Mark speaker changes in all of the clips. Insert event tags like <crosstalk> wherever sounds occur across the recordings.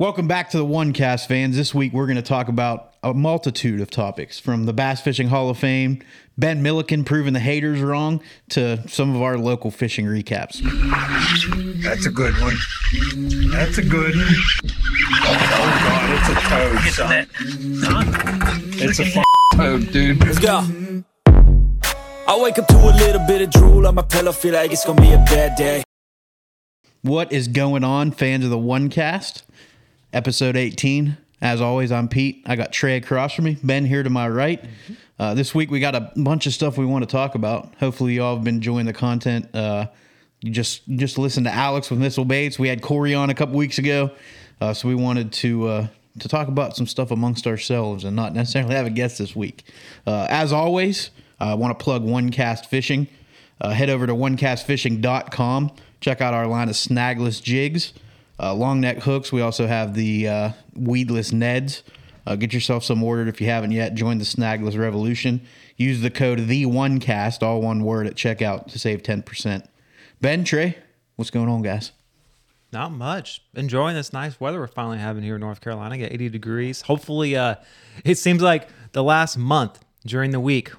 Speaker 1: Welcome back to the One Cast fans. This week we're going to talk about a multitude of topics from the Bass Fishing Hall of Fame, Ben Milliken proving the haters wrong, to some of our local fishing recaps.
Speaker 2: That's a good one. That's a good one. Oh god, it's a toad, son. It's a f- toad, dude.
Speaker 3: Let's go. I wake up to a little bit of drool on my pillow, feel like it's gonna be a bad day.
Speaker 1: What is going on, fans of the One Cast? Episode 18. As always, I'm Pete. I got Trey across from me, Ben here to my right. Uh, this week we got a bunch of stuff we want to talk about. Hopefully, you all have been enjoying the content. Uh, you just just listen to Alex with Missile Baits. We had Corey on a couple weeks ago, uh, so we wanted to uh, to talk about some stuff amongst ourselves and not necessarily have a guest this week. Uh, as always, I want to plug One Cast Fishing. Uh, head over to onecastfishing.com. Check out our line of snagless jigs, uh, long neck hooks. We also have the uh, weedless Neds. Uh, get yourself some ordered if you haven't yet. Join the snagless revolution. Use the code the one cast, all one word, at checkout to save ten percent. Ben Trey, what's going on, guys?
Speaker 4: Not much. Enjoying this nice weather we're finally having here in North Carolina. Get 80 degrees. Hopefully, uh, it seems like the last month during the week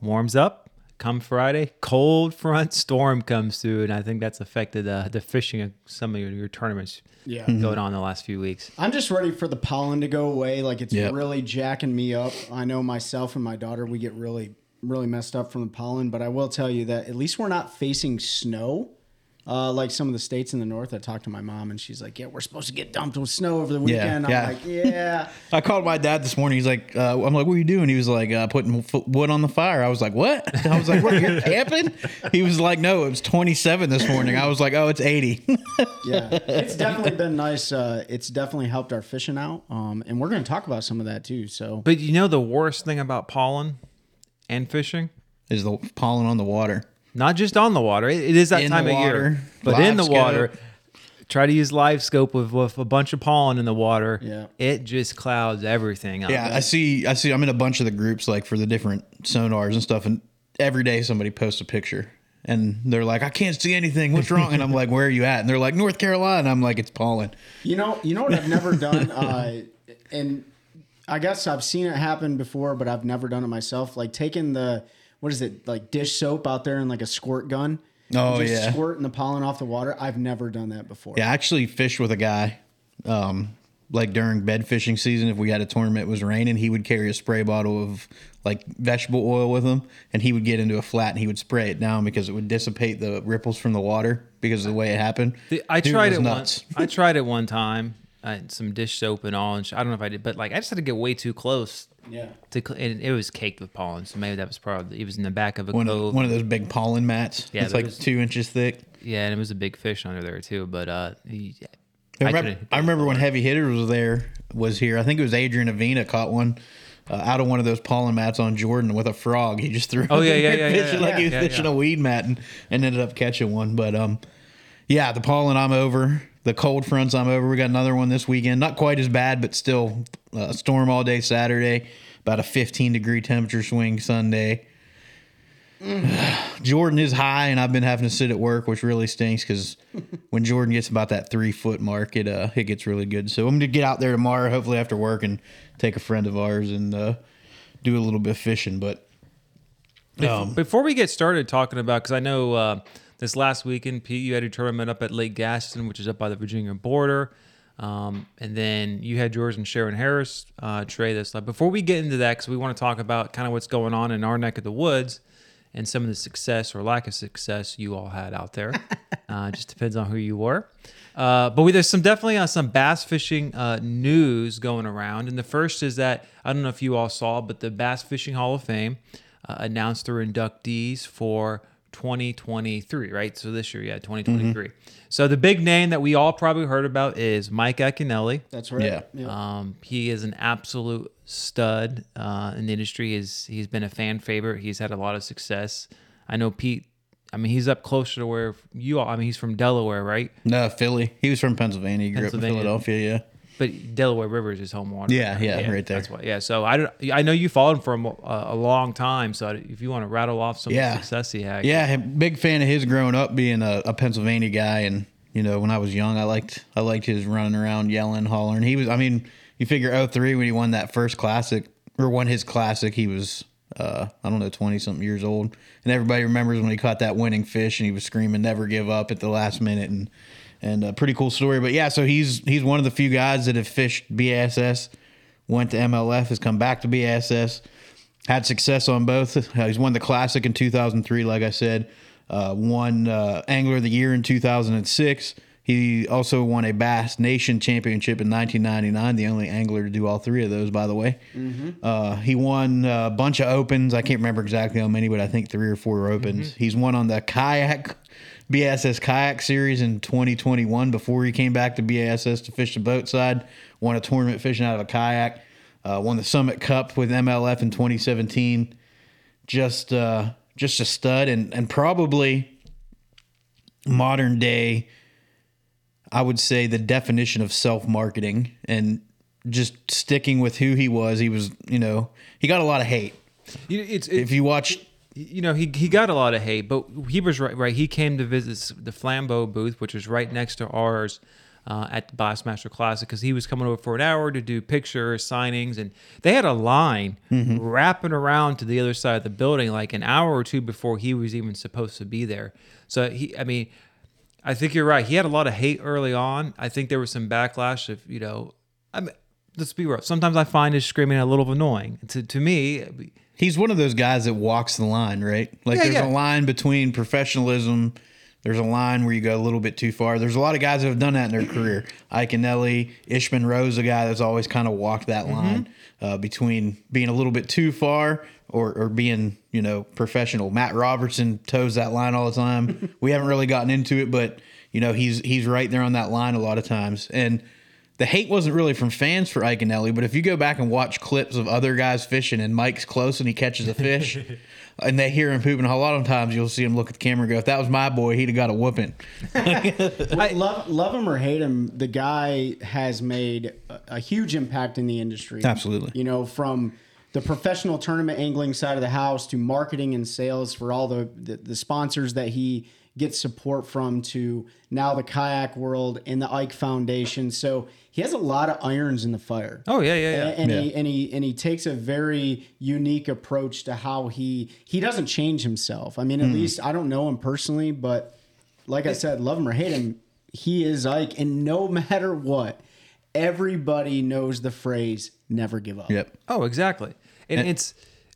Speaker 4: warms up. Come Friday, cold front <laughs> storm comes through, and I think that's affected uh, the fishing of some of your, your tournaments
Speaker 5: Yeah.
Speaker 4: going on the last few weeks.
Speaker 5: I'm just ready for the pollen to go away. Like it's
Speaker 1: Yep.
Speaker 5: really jacking me up. I know myself and my daughter, we get really, really messed up from the pollen. But I will tell you that at least we're not facing snow. Uh, like some of the states in the north, I talked to my mom and she's like, "Yeah, we're supposed to get dumped with snow over the weekend."
Speaker 1: yeah.
Speaker 5: I'm like, "Yeah, <laughs>
Speaker 1: I called my dad this morning. He's like, uh, I'm like, what are you doing? He was like, uh, putting f- wood on the fire. I was like, what? <laughs> I was like, what, you're camping? He was like, no, it was 27 this morning. I was like, oh, it's 80. <laughs>
Speaker 5: yeah." It's definitely been nice. Uh, it's definitely helped our fishing out, um, and we're going to talk about some of that too. So
Speaker 4: But you know the worst thing about pollen and fishing?
Speaker 1: Is the pollen on the water.
Speaker 4: Not just on the water. It, it is that
Speaker 1: In
Speaker 4: time
Speaker 1: the
Speaker 4: of year.
Speaker 1: water,
Speaker 4: But in the
Speaker 1: live
Speaker 4: water, try to use live scope with, with a bunch of pollen in the water.
Speaker 5: Yeah.
Speaker 4: It just clouds everything up.
Speaker 1: Yeah, I see. I see. I'm in a bunch of the groups like for the different sonars and stuff, and every day somebody posts a picture, and they're like, "I can't see anything. What's wrong?" And I'm like, "Where are you at?" And they're like, "North Carolina." And I'm like, "It's pollen."
Speaker 5: You know, you know what I've never done, uh, and I guess I've seen it happen before, but I've never done it myself. Like taking the what is it, like dish soap out there and like a squirt gun.
Speaker 1: Oh,
Speaker 5: just
Speaker 1: yeah.
Speaker 5: squirting the pollen off the water. I've never done that before.
Speaker 1: Yeah, I actually fished with a guy, um, like during bed fishing season. If we had a tournament, it was raining, he would carry a spray bottle of like vegetable oil with him, and he would get into a flat and he would spray it down because it would dissipate the ripples from the water because of the way it happened.
Speaker 4: The- I
Speaker 1: Dude
Speaker 4: tried
Speaker 1: was
Speaker 4: it
Speaker 1: nuts.
Speaker 4: once. I tried it one time. I some dish soap and all, and sh- I don't know if I did, but like I just had to get way too close
Speaker 5: Yeah.
Speaker 4: to, cl- and it was caked with pollen. So maybe that was probably it was in the back of a
Speaker 1: One of, one of those big pollen mats.
Speaker 4: Yeah,
Speaker 1: it's like
Speaker 4: those-
Speaker 1: two inches thick.
Speaker 4: yeah, and it was a big fish under there too. But uh, he,
Speaker 1: I
Speaker 4: I
Speaker 1: remember,
Speaker 4: couldn't-
Speaker 1: I remember when Heavy Hitters was there, was here. I think it was Adrian Avina caught one uh, out of one of those pollen mats on Jordan with a frog. He just threw.
Speaker 4: Oh, yeah,
Speaker 1: it in
Speaker 4: yeah, yeah, yeah,
Speaker 1: fishing
Speaker 4: yeah.
Speaker 1: like he was
Speaker 4: Yeah,
Speaker 1: fishing
Speaker 4: yeah.
Speaker 1: a weed mat and, and ended up catching one. But um, yeah, the pollen I'm over. The cold fronts I'm over. We got another one this weekend. Not quite as bad, but still uh, storm all day Saturday. About a 15 degree temperature swing Sunday. <sighs> Jordan is high, and I've been having to sit at work, which really stinks because <laughs> when Jordan gets about that three foot mark, it uh it gets really good. So I'm gonna get out there tomorrow, hopefully after work, and take a friend of ours and uh, do a little bit of fishing. But um,
Speaker 4: Before we get started talking about, because I know uh, this last weekend, Pete, you had your tournament up at Lake Gaston, which is up by the Virginia border. Um, and then you had yours and Shearon Harris uh, Trey this like before we get into that because we want to talk about kind of what's going on in our neck of the woods and some of the success or lack of success you all had out there. <laughs> Uh, just depends on who you were. Uh, but we, there's some definitely uh, some bass fishing uh, news going around. And the first is that I don't know if you all saw but the Bass Fishing Hall of Fame uh, announced their inductees for 2023, right? So this year, yeah, 2023. So the big name that we all probably heard about is Mike Iaconelli.
Speaker 5: That's right.
Speaker 1: Yeah.
Speaker 4: Um, he is an absolute stud uh, in the industry. He's he's been a fan favorite. He's had a lot of success. I know Pete. I mean, he's up closer to where you all. I mean, he's from Delaware, right?
Speaker 1: no, Philly. He was from Pennsylvania. He grew up in
Speaker 4: Pennsylvania.
Speaker 1: Philadelphia. Yeah.
Speaker 4: But Delaware River is his home water.
Speaker 1: Yeah, yeah, right there.
Speaker 4: That's why. Yeah. So I, don't- I know you followed him for a, a a long time. So if you want to rattle off some
Speaker 1: Yeah.
Speaker 4: success he had,
Speaker 1: Yeah, big fan of his growing up, being a, a Pennsylvania guy, and you know, when I was young, I liked I liked his running around, yelling, hollering. He was, I mean, you figure 03 when he won that first classic or won his classic, he was uh, I don't know, twenty something years old, and everybody remembers when he caught that winning fish and he was screaming "Never give up" at the last minute, and and a pretty cool story. But yeah, so he's he's one of the few guys that have fished BASS, went to MLF, has come back to BASS, had success on both. Uh, he's won the classic in 2003, like I said, uh, won uh, Angler of the Year in 2006. He also won a Bass Nation Championship in 1999, the only angler to do all three of those, by the way. Uh, he won a bunch of opens. I can't remember exactly how many, but I think three or four opens. He's won on the kayak BASS kayak series in 2021 before he came back to BASS to fish the boat side. Won a tournament fishing out of a kayak. Uh, won the Summit Cup with MLF in 2017. Just uh, just a stud and and probably modern day I would say the definition of self marketing and just sticking with who he was. He was, you know, he got a lot of hate.
Speaker 4: Know, it's,
Speaker 1: If you watch,
Speaker 4: you know, he he got a lot of hate, but he was right. Right, he came to visit the Flambeau booth, which was right next to ours uh, at the Bassmaster Classic, because he was coming over for an hour to do pictures, signings, and they had a line wrapping around to the other side of the building, like an hour or two before he was even supposed to be there. So he, I mean, I think you're right. He had a lot of hate early on. I think there was some backlash of, you know, I mean, let's be real. Sometimes I find his screaming a little annoying. To to me,
Speaker 1: he's one of those guys that walks the line, right? Like
Speaker 4: Yeah,
Speaker 1: there's
Speaker 4: yeah.
Speaker 1: a line between professionalism. There's a line where you go a little bit too far. There's a lot of guys that have done that in their career. Ike Anelli, Ish Monroe, a guy that's always kind of walked that
Speaker 4: Mm-hmm.
Speaker 1: line uh, between being a little bit too far or, or being, you know, professional. Matt Robertson toes that line all the time. <laughs> we haven't really gotten into it, but you know, he's he's right there on that line a lot of times. And the hate wasn't really from fans for Iaconelli, but if you go back and watch clips of other guys fishing and Mike's close and he catches a fish <laughs> and they hear him pooping, a lot of times you'll see him look at the camera and go, if that was my boy, he'd have got a whooping. <laughs>
Speaker 5: love, love him or hate him, the guy has made a, a huge impact in the industry.
Speaker 1: Absolutely.
Speaker 5: You know, from the professional tournament angling side of the house to marketing and sales for all the, the, the sponsors that he gets support from to now the kayak world and the Ike Foundation. So he has a lot of irons in the fire.
Speaker 4: oh yeah, yeah, yeah.
Speaker 5: And, and he and he and he takes a very unique approach to how he he doesn't change himself. I mean, at hmm. least I don't know him personally, but like I said, love him or hate him, he is Ike, and no <laughs> matter what, everybody knows the phrase "never give up."
Speaker 1: Yep.
Speaker 4: Oh, exactly. And, it's,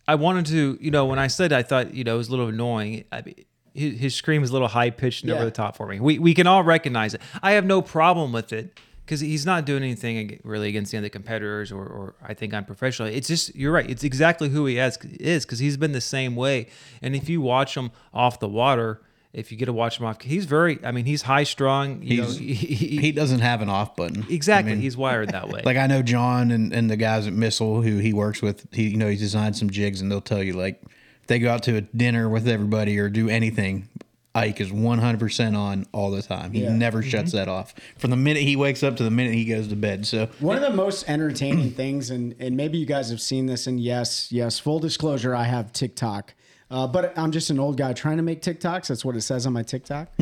Speaker 4: I wanted to, you know, when I said I thought, you know, it was a little annoying. I mean, his, his scream is a little high pitched and over the top for me. We, we can all recognize it. I have no problem with it because he's not doing anything really against the other competitors or, or I think I'm. It's just, you're right. It's exactly who he has, is because he's been the same way. And if you watch him off the water, if you get to watch him off, he's very, I mean, he's high strung. You
Speaker 1: He's-
Speaker 4: know, <laughs> he, he-
Speaker 1: He doesn't have an off button.
Speaker 4: exactly.
Speaker 1: I mean,
Speaker 4: he's wired that way. <laughs>
Speaker 1: like I know John and, and the guys at Missile who he works with, he you know, he's designed some jigs and they'll tell you like they go out to a dinner with everybody or do anything, Ike is 100% on all the time. He
Speaker 5: Yeah.
Speaker 1: never shuts that off from the minute he wakes up to the minute he goes to bed. So
Speaker 5: One of the most entertaining things, and and maybe you guys have seen this, and yes, yes, full disclosure, I have TikTok. Uh, but I'm just an old guy trying to make TikToks. That's what it says on my TikTok. <laughs>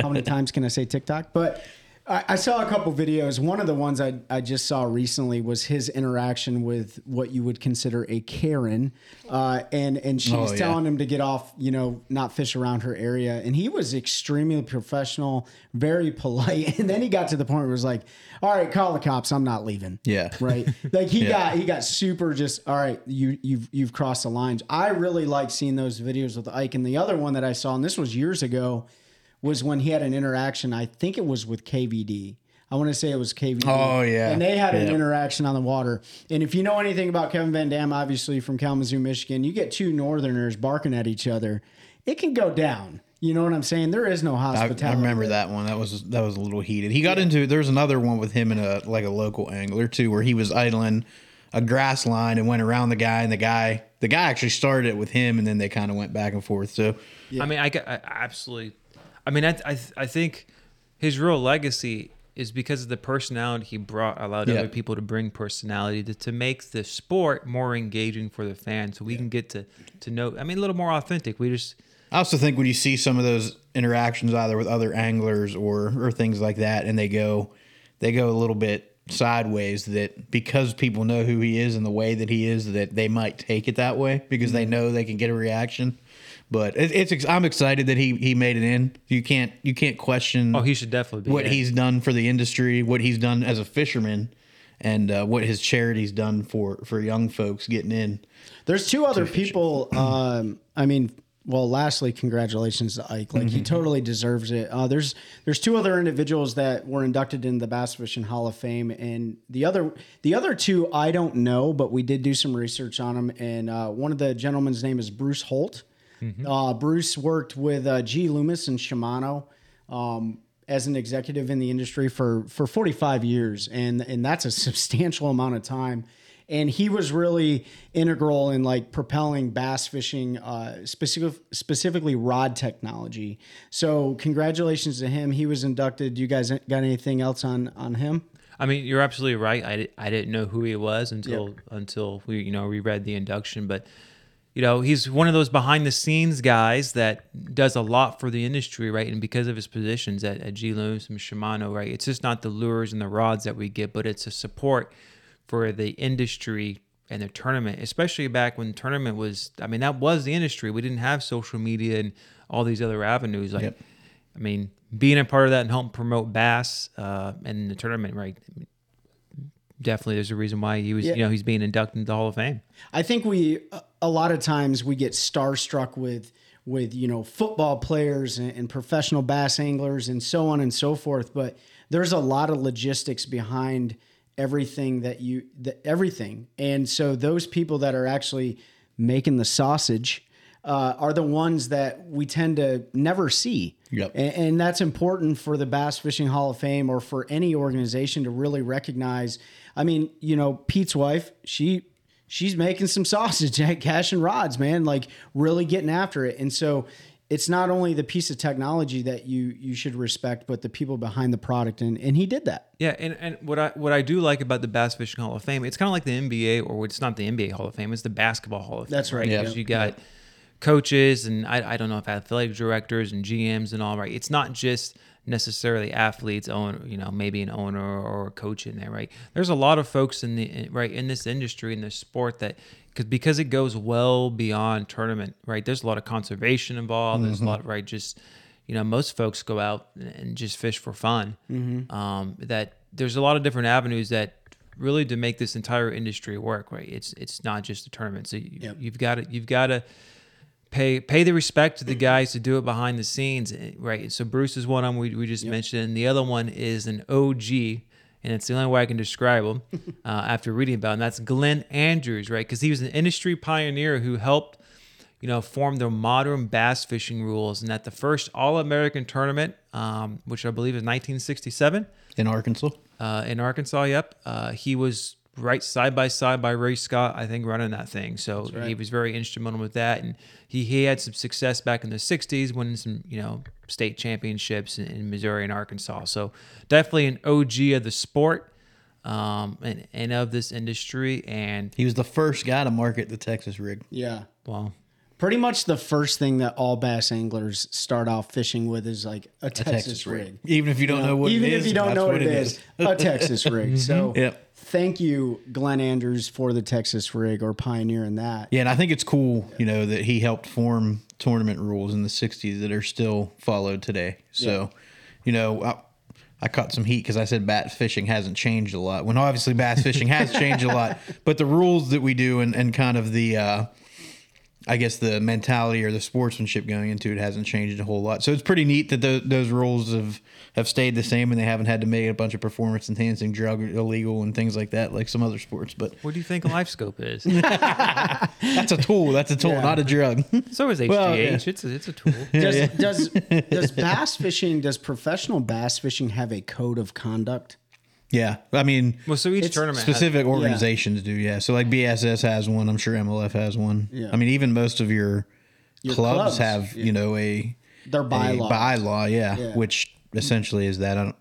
Speaker 5: How many times can I say TikTok? But I, I saw a couple videos. One of the ones I, I just saw recently was his interaction with what you would consider a Karen, uh, and and she's
Speaker 1: Oh, yeah.
Speaker 5: telling him to get off, you know, not fish around her area, and he was extremely professional, very polite, <laughs> and then he got to the point where it was like, "All right, call the cops. I'm not leaving."
Speaker 1: Yeah.
Speaker 5: right. Like he <laughs> got he got super just all right. You you've you've crossed the lines. I really like seeing those videos with Ike, and the other one that I saw, and this was years ago, was when he had an interaction. I think it was with KVD. I want to say it was KVD.
Speaker 1: Oh, yeah.
Speaker 5: and they had an interaction on the water. And if you know anything about Kevin Van Dam, obviously from Kalamazoo, Michigan, you get two Northerners barking at each other, it can go down. You know what I'm saying? There is no hospitality.
Speaker 1: I remember that one. That was that was a little heated. He got into there's another one with him and a like a local angler too, where he was idling a grass line and went around the guy, and the guy the guy actually started it with him, and then they kind of went back and forth. So
Speaker 4: I mean, I, get- I absolutely. I mean, I, I I think his real legacy is because of the personality he brought, allowed
Speaker 1: Yeah.
Speaker 4: other people to bring personality to, to make the sport more engaging for the fans, so we can get to to know. I mean, a little more authentic. We just
Speaker 1: I also think when you see some of those interactions either with other anglers or or things like that, and they go they go a little bit sideways, that because people know who he is and the way that he is, that they might take it that way because they mm-hmm. know they can get a reaction. But it, it's ex- I'm excited that he he made it in. You can't you can't question
Speaker 4: Oh, he should definitely be.
Speaker 1: what
Speaker 4: in.
Speaker 1: he's done for the industry, what he's done as a fisherman, and uh, what his charity's done for for young folks getting in.
Speaker 5: There's two other people. Um, I mean, well, lastly, congratulations to Ike. Like he totally deserves it. Uh, there's there's two other individuals that were inducted in the Bass Fishing Hall of Fame, and the other the other two I don't know, but we did do some research on them. And uh, one of the gentlemen's name is Bruce Holt. Uh, Bruce worked with uh, G. Loomis and Shimano. Um, as an executive in the industry for for 45 years and and that's a <laughs> substantial amount of time and he was really integral in like propelling bass fishing uh specific, specifically rod technology so congratulations to him he was inducted you guys got anything else on on him
Speaker 4: I mean, you're absolutely right. I, I didn't know who he was until until we you know reread the induction, but you know he's one of those behind the scenes guys that does a lot for the industry, right? And because of his positions at, at G Loomis and Shimano, right? It's just not the lures and the rods that we get, but it's a support for the industry and the tournament, especially back when tournament was. I mean, that was the industry. We didn't have social media and all these other avenues. Like,
Speaker 1: Yep.
Speaker 4: I mean, being a part of that and helping promote bass uh, and the tournament, right? Definitely, there's a reason why he was,
Speaker 5: Yeah.
Speaker 4: you know, he's being inducted into the Hall of Fame.
Speaker 5: I think we a- lot of times we get starstruck with with you know football players and, and professional bass anglers and so on and so forth. But there's a lot of logistics behind everything that you that everything, and so those people that are actually making the sausage uh, are the ones that we tend to never see.
Speaker 1: Yep.
Speaker 5: And, and that's important for the Bass Fishing Hall of Fame or for any organization to really recognize. I mean, you know, Pete's wife, she she's making some <laughs> sausage eh, at Cash and Rods, man, like really getting after it. And so it's not only the piece of technology that you you should respect, but the people behind the product. And and he did that.
Speaker 4: Yeah, and, and what I what I do like about the Bass Fishing Hall of Fame, it's kind of like the NBA, or it's not the NBA Hall of Fame, it's the Basketball Hall of Fame.
Speaker 5: That's right,
Speaker 1: yeah.
Speaker 4: Because you got coaches and I, I don't know if athletic directors and GMs and all right. It's not just necessarily athletes, own you know, maybe an owner or a coach in there, right? There's a lot of folks in the right in this industry in this sport that because because it goes well beyond tournament, right? There's a lot of conservation involved. There's a lot, right? Just you know, most folks go out and just fish for fun. Um, that there's a lot of different avenues that really to make this entire industry work, right? It's it's not just a tournament. So you, you've got to you've got to pay pay the respect to the guys to do it behind the scenes, eh, right? So Bruce is one of them we, we just mentioned, and the other one is an OG, and it's the only way I can describe him <laughs> uh, after reading about him. That's Glenn Andrews, right? Because he was an industry pioneer who helped you know, form the modern bass fishing rules. And at the first All American tournament, um, which I believe is 1967
Speaker 1: in Arkansas.
Speaker 4: uh, in Arkansas, yep, uh, he was right side by side by Ray Scott, I think, running that thing. So he was very instrumental with that. And he, he had some success back in the 60s, winning some, you know, state championships in, in Missouri and Arkansas. So definitely an OG of the sport. Um, and, and of this industry, and
Speaker 1: He was the first guy to market the Texas rig.
Speaker 5: Yeah.
Speaker 4: well,
Speaker 5: Pretty much the first thing that all bass anglers start off fishing with is like a, Texas, rig.
Speaker 1: Even if you don't know what
Speaker 5: even
Speaker 1: it is,
Speaker 5: if you don't know what it is, a Texas <laughs> rig. So
Speaker 1: Yep.
Speaker 5: thank you, Glenn Andrews, for the Texas rig or pioneering that.
Speaker 1: Yeah, and I think it's cool, you know, that he helped form tournament rules in the '60s that are still followed today. So, you know, I, I caught some heat because I said bass fishing hasn't changed a lot. When obviously bass fishing has changed a lot, <laughs> but the rules that we do and, and kind of the, uh, I guess the mentality or the sportsmanship going into it hasn't changed a whole lot. So it's pretty neat that tho- those rules have have stayed the same and they haven't had to make a bunch of performance enhancing drug illegal and things like that, like some other sports. But
Speaker 4: what do you think LiveScope is? <laughs>
Speaker 1: that's a tool. That's a tool, not a drug.
Speaker 4: So is HGH. <laughs>
Speaker 1: Well, yeah.
Speaker 4: It's a it's a tool. <laughs>
Speaker 5: Does, does does bass fishing? Does professional bass fishing have a code of conduct?
Speaker 1: Yeah, I mean,
Speaker 4: Well, so each
Speaker 5: It's
Speaker 4: tournament has-
Speaker 1: specific organizations do. Yeah, so like BASS has one. I'm sure MLF has one.
Speaker 5: Yeah.
Speaker 1: I mean, even most of your,
Speaker 5: Your
Speaker 1: clubs,
Speaker 5: clubs,
Speaker 1: have you know a
Speaker 5: Their
Speaker 1: a
Speaker 5: bylaw.
Speaker 1: bylaw. Yeah,
Speaker 5: Yeah.
Speaker 1: which essentially is that. I don't.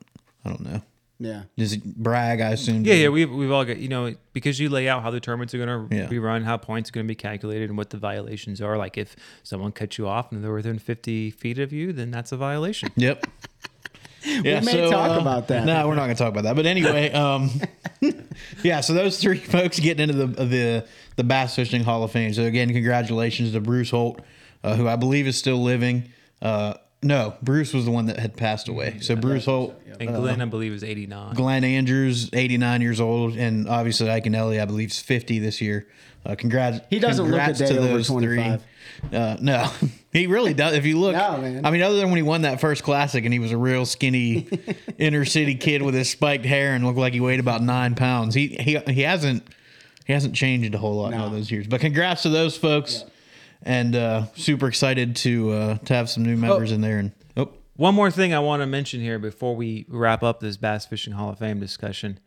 Speaker 1: I don't know.
Speaker 5: Yeah.
Speaker 1: Does it brag? I assume.
Speaker 4: Yeah, yeah, we've, we've all got, you know, because you lay out how the tournaments are going to
Speaker 1: Yeah.
Speaker 4: be run, how points are going to be calculated, and what the violations are. Like if someone cuts you off and they're within 50 feet of you, then that's a violation.
Speaker 1: Yep. Yeah,
Speaker 5: may talk about that.
Speaker 1: No, we're not going to talk about that. But anyway, <laughs> um, yeah. So those three <laughs> folks getting into the the the Bass Fishing Hall of Fame. So again, congratulations to Bruce Holt, uh, who I believe is still living. Uh, no, Bruce was the one that had passed away. So Bruce Holt,
Speaker 4: And Glenn, I believe, is 89.
Speaker 1: Glenn Andrews, 89 years old, and obviously Iaconelli, I believe, is 50 this year. Uh, congrats.
Speaker 5: He doesn't look a
Speaker 1: congrats
Speaker 5: day over 25.
Speaker 1: Uh, no, <laughs> he really does. If you look, <laughs>
Speaker 5: No, man.
Speaker 1: I mean, other than when he won that first classic and he was a real skinny <laughs> inner city kid with his spiked hair and looked like he weighed about nine pounds, he he he hasn't he hasn't changed a whole lot in all those years. But congrats to those folks, and uh, super excited to uh, to have some new members in there. And oh,
Speaker 4: One more thing I want to mention here before we wrap up this Bass Fishing Hall of Fame discussion,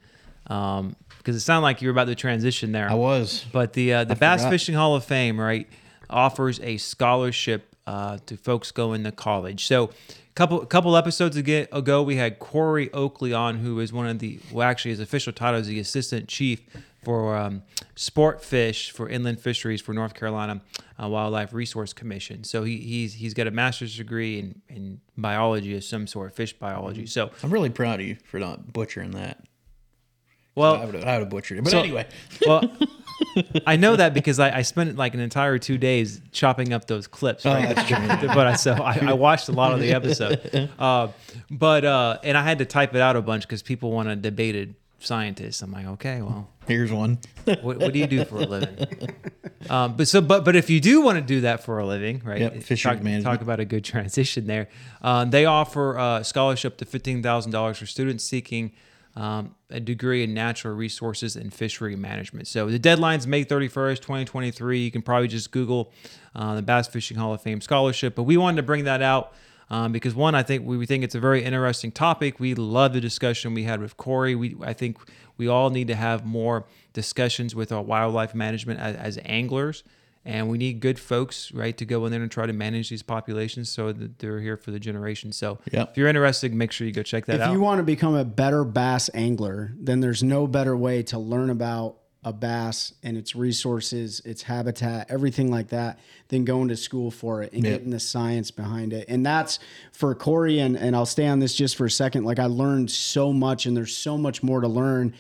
Speaker 4: um, because it sounded like you were about to transition there.
Speaker 1: I was.
Speaker 4: But the uh, the Bass
Speaker 1: forgot.
Speaker 4: Fishing Hall of Fame, right, offers a scholarship uh, to folks going to college. So, a couple couple episodes ago, ago, we had Corey Oakley on, who is one of the well, actually his official title is the assistant chief for um, sport fish for inland fisheries for North Carolina uh, Wildlife Resource Commission. So he, he's he's got a master's degree in, in biology of some sort, fish biology. So
Speaker 1: I'm really proud of you for not butchering that. I
Speaker 4: well,
Speaker 1: would have, I would have butchered it. But
Speaker 4: So-
Speaker 1: anyway,
Speaker 4: well, <laughs> I know that because I, I spent like an entire two days chopping up those clips.
Speaker 1: oh,
Speaker 4: Right?
Speaker 1: true. <laughs>
Speaker 4: but I, so I, I watched a lot of the episode. <laughs> Uh, but uh, and I had to type it out a bunch because people want to debated scientists. I'm like, okay, well,
Speaker 1: Here's one.
Speaker 4: what, what do you do for a living? Um, but so, but but if you do want to do that for a living, right?
Speaker 1: Yep, fisheries
Speaker 4: talk,
Speaker 1: management.
Speaker 4: talk about a good transition there. Um, they offer uh, scholarship to fifteen thousand dollars for students seeking um, a degree in natural resources and fishery management. So the deadline's May thirty first, twenty twenty three. You can probably just Google uh, the Bass Fishing Hall of Fame scholarship. But we wanted to bring that out. Um, because one, I think we, we think it's a very interesting topic. We love the discussion we had with Corey. We I think we all need to have more discussions with our wildlife management as, as anglers, and we need good folks, right, to go in there and try to manage these populations so that they're here for the generation. So
Speaker 1: Yep.
Speaker 4: if you're interested, make sure you go check that
Speaker 5: if
Speaker 4: out.
Speaker 5: If you want to become a better bass angler, then there's no better way to learn about a bass and its resources, its habitat, everything like that, than going to school for it and
Speaker 1: Yep.
Speaker 5: getting the science behind it. And that's for Corey, and, and I'll stay on this just for a second. Like I learned so much, and there's so much more to learn.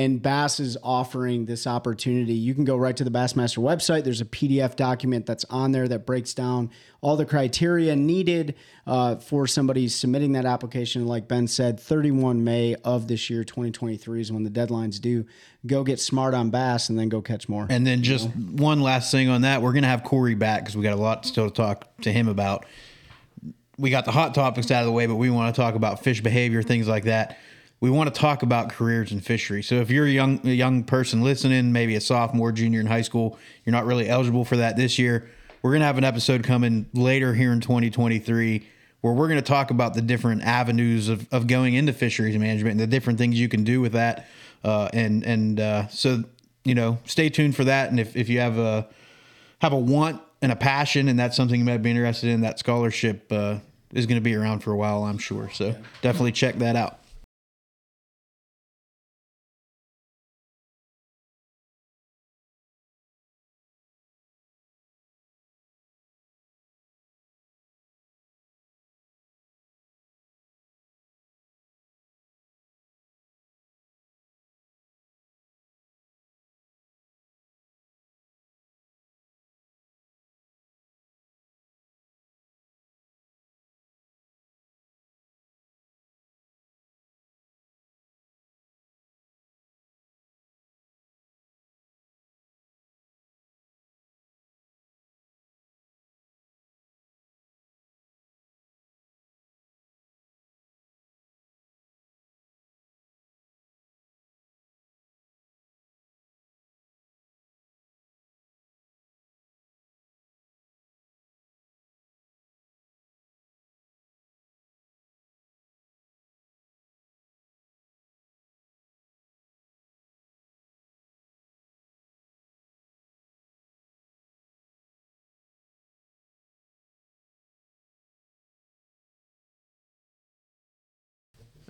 Speaker 5: And Bass is offering this opportunity. You can go right to the Bassmaster website. There's a PDF document that's on there that breaks down all the criteria needed uh, for somebody submitting that application. Like Ben said, 31 May of this year, 2023 is when the deadline's due. Go get smart on Bass and then go catch more.
Speaker 1: And then just one last thing on that, we're gonna have Corey back because we got a lot still to talk to him about. We got the hot topics out of the way, but we want to talk about fish behavior, things like that. We want to talk about careers in fishery. So if you're a young a young person listening, maybe a sophomore, junior in high school, you're not really eligible for that this year. We're gonna have an episode coming later here in 2023 where we're going to talk about the different avenues of, of going into fisheries management and the different things you can do with that. Uh, and and uh, so you know, stay tuned for that. And if, if you have a have a want and a passion, and that's something you might be interested in, that scholarship uh, is going to be around for a while, I'm sure. So definitely check that out.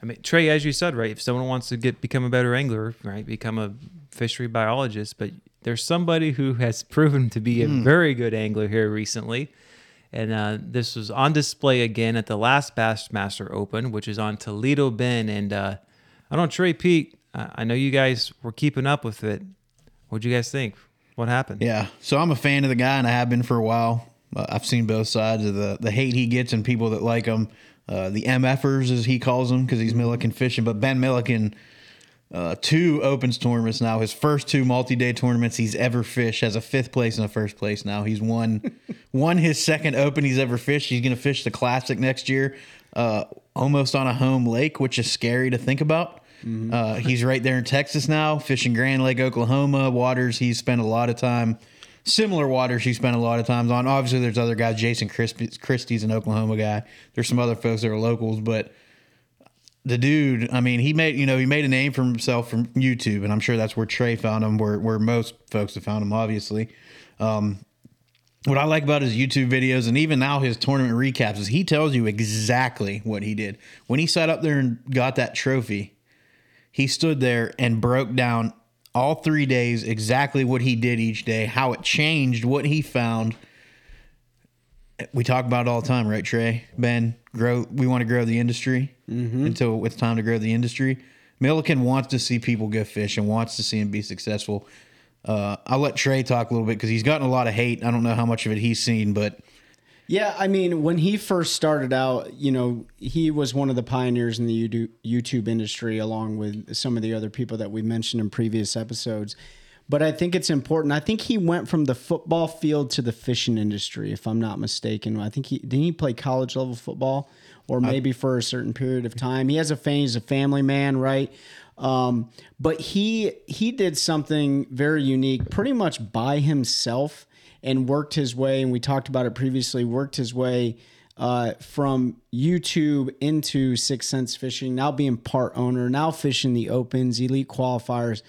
Speaker 4: I mean, Trey, as you said, right? If someone wants to get become a better angler, right, become a fishery biologist, but there's somebody who has <laughs> proven to be a very good angler here recently, and uh, this was on display again at the last Bassmaster Open, which is on Toledo Bend. And uh, I don't know, Trey, Pete, I I know you guys were keeping up with it. What'd you guys think? What happened?
Speaker 1: Yeah. So I'm a fan of the guy, and I have been for a while. Uh, I've seen both sides of the the hate he gets and people that like him. Uh, the MFers, as he calls them, because he's Milliken fishing. But Ben Milliken, uh, two opens tournaments now. His first two multi day tournaments he's ever fished has a fifth place and a first place now. He's won <laughs> won his second open he's ever fished. He's going to fish the classic next year, uh, almost on a home lake, which is scary to think about. Uh, he's right there in Texas now, fishing Grand Lake, Oklahoma waters. He's spent a lot of time, similar waters. He spent a lot of times on. Obviously, there's other guys. Jason Christie's an Oklahoma guy. There's some other folks that are locals, but the dude, I mean, he made you know he made a name for himself from YouTube, and I'm sure that's where Trey found him, where where most folks have found him, obviously. Um, what I like about his YouTube videos and even now his tournament recaps is he tells you exactly what he did when he sat up there and got that trophy. He stood there and broke down all three days exactly what he did each day, how it changed, what he found. We talk about it all the time, right, Trey? Ben, grow. We want to grow the industry until it's time to grow the industry. Milliken wants to see people go fish and wants to see them be successful. Uh, I'll let Trey talk a little bit because he's gotten a lot of hate. I don't know how much of it he's seen, but
Speaker 5: Yeah, I mean, when he first started out, you know, he was one of the pioneers in the YouTube- industry, along with some of the other people that we mentioned in previous episodes. But I think it's important. I think he went from the football field to the fishing industry, if I'm not mistaken. I think he didn't he play college level football, or maybe for a certain period of time. He has a fam- he's a family man, right? Um, but he he did something very unique, pretty much by himself, and worked his way. And we talked about it previously. Worked his way uh, from YouTube into 6th Sense Fishing. Now being part owner. Now fishing the opens, elite qualifiers.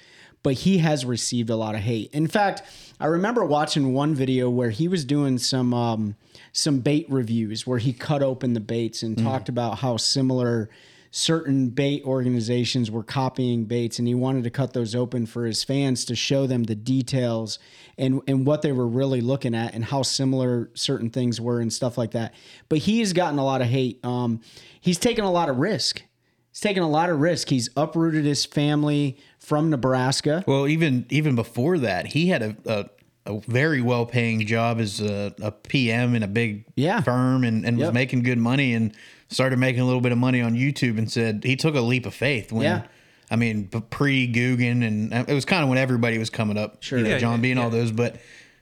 Speaker 5: But he has received a lot of hate. In fact, I remember watching one video where he was doing some um, some bait reviews where he cut open the baits and talked about how similar certain bait organizations were copying baits and he wanted to cut those open for his fans to show them the details and and what they were really looking at and how similar certain things were and stuff like that. But he's gotten a lot of hate. Um he's taken a lot of risk. He's taken a lot of risk. He's uprooted his family from Nebraska.
Speaker 1: Well, even even before that, he had a a, a very well paying job as a, a PM in a big
Speaker 5: Yeah.
Speaker 1: firm and, and
Speaker 5: Yep.
Speaker 1: was making good money. And started making a little bit of money on YouTube and said he took a leap of faith when.
Speaker 5: Yeah.
Speaker 1: I mean, pre Googan, and uh, it was kind of when everybody was coming up.
Speaker 5: Sure.
Speaker 1: you know,
Speaker 4: Yeah,
Speaker 1: John
Speaker 4: yeah,
Speaker 1: being all those, but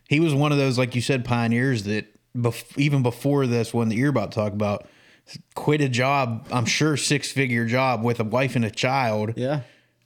Speaker 1: he was one of those, like you said, pioneers that bef- even before this one that you're about to talk about, quit a job, I'm sure six figure job with a wife and a child
Speaker 5: yeah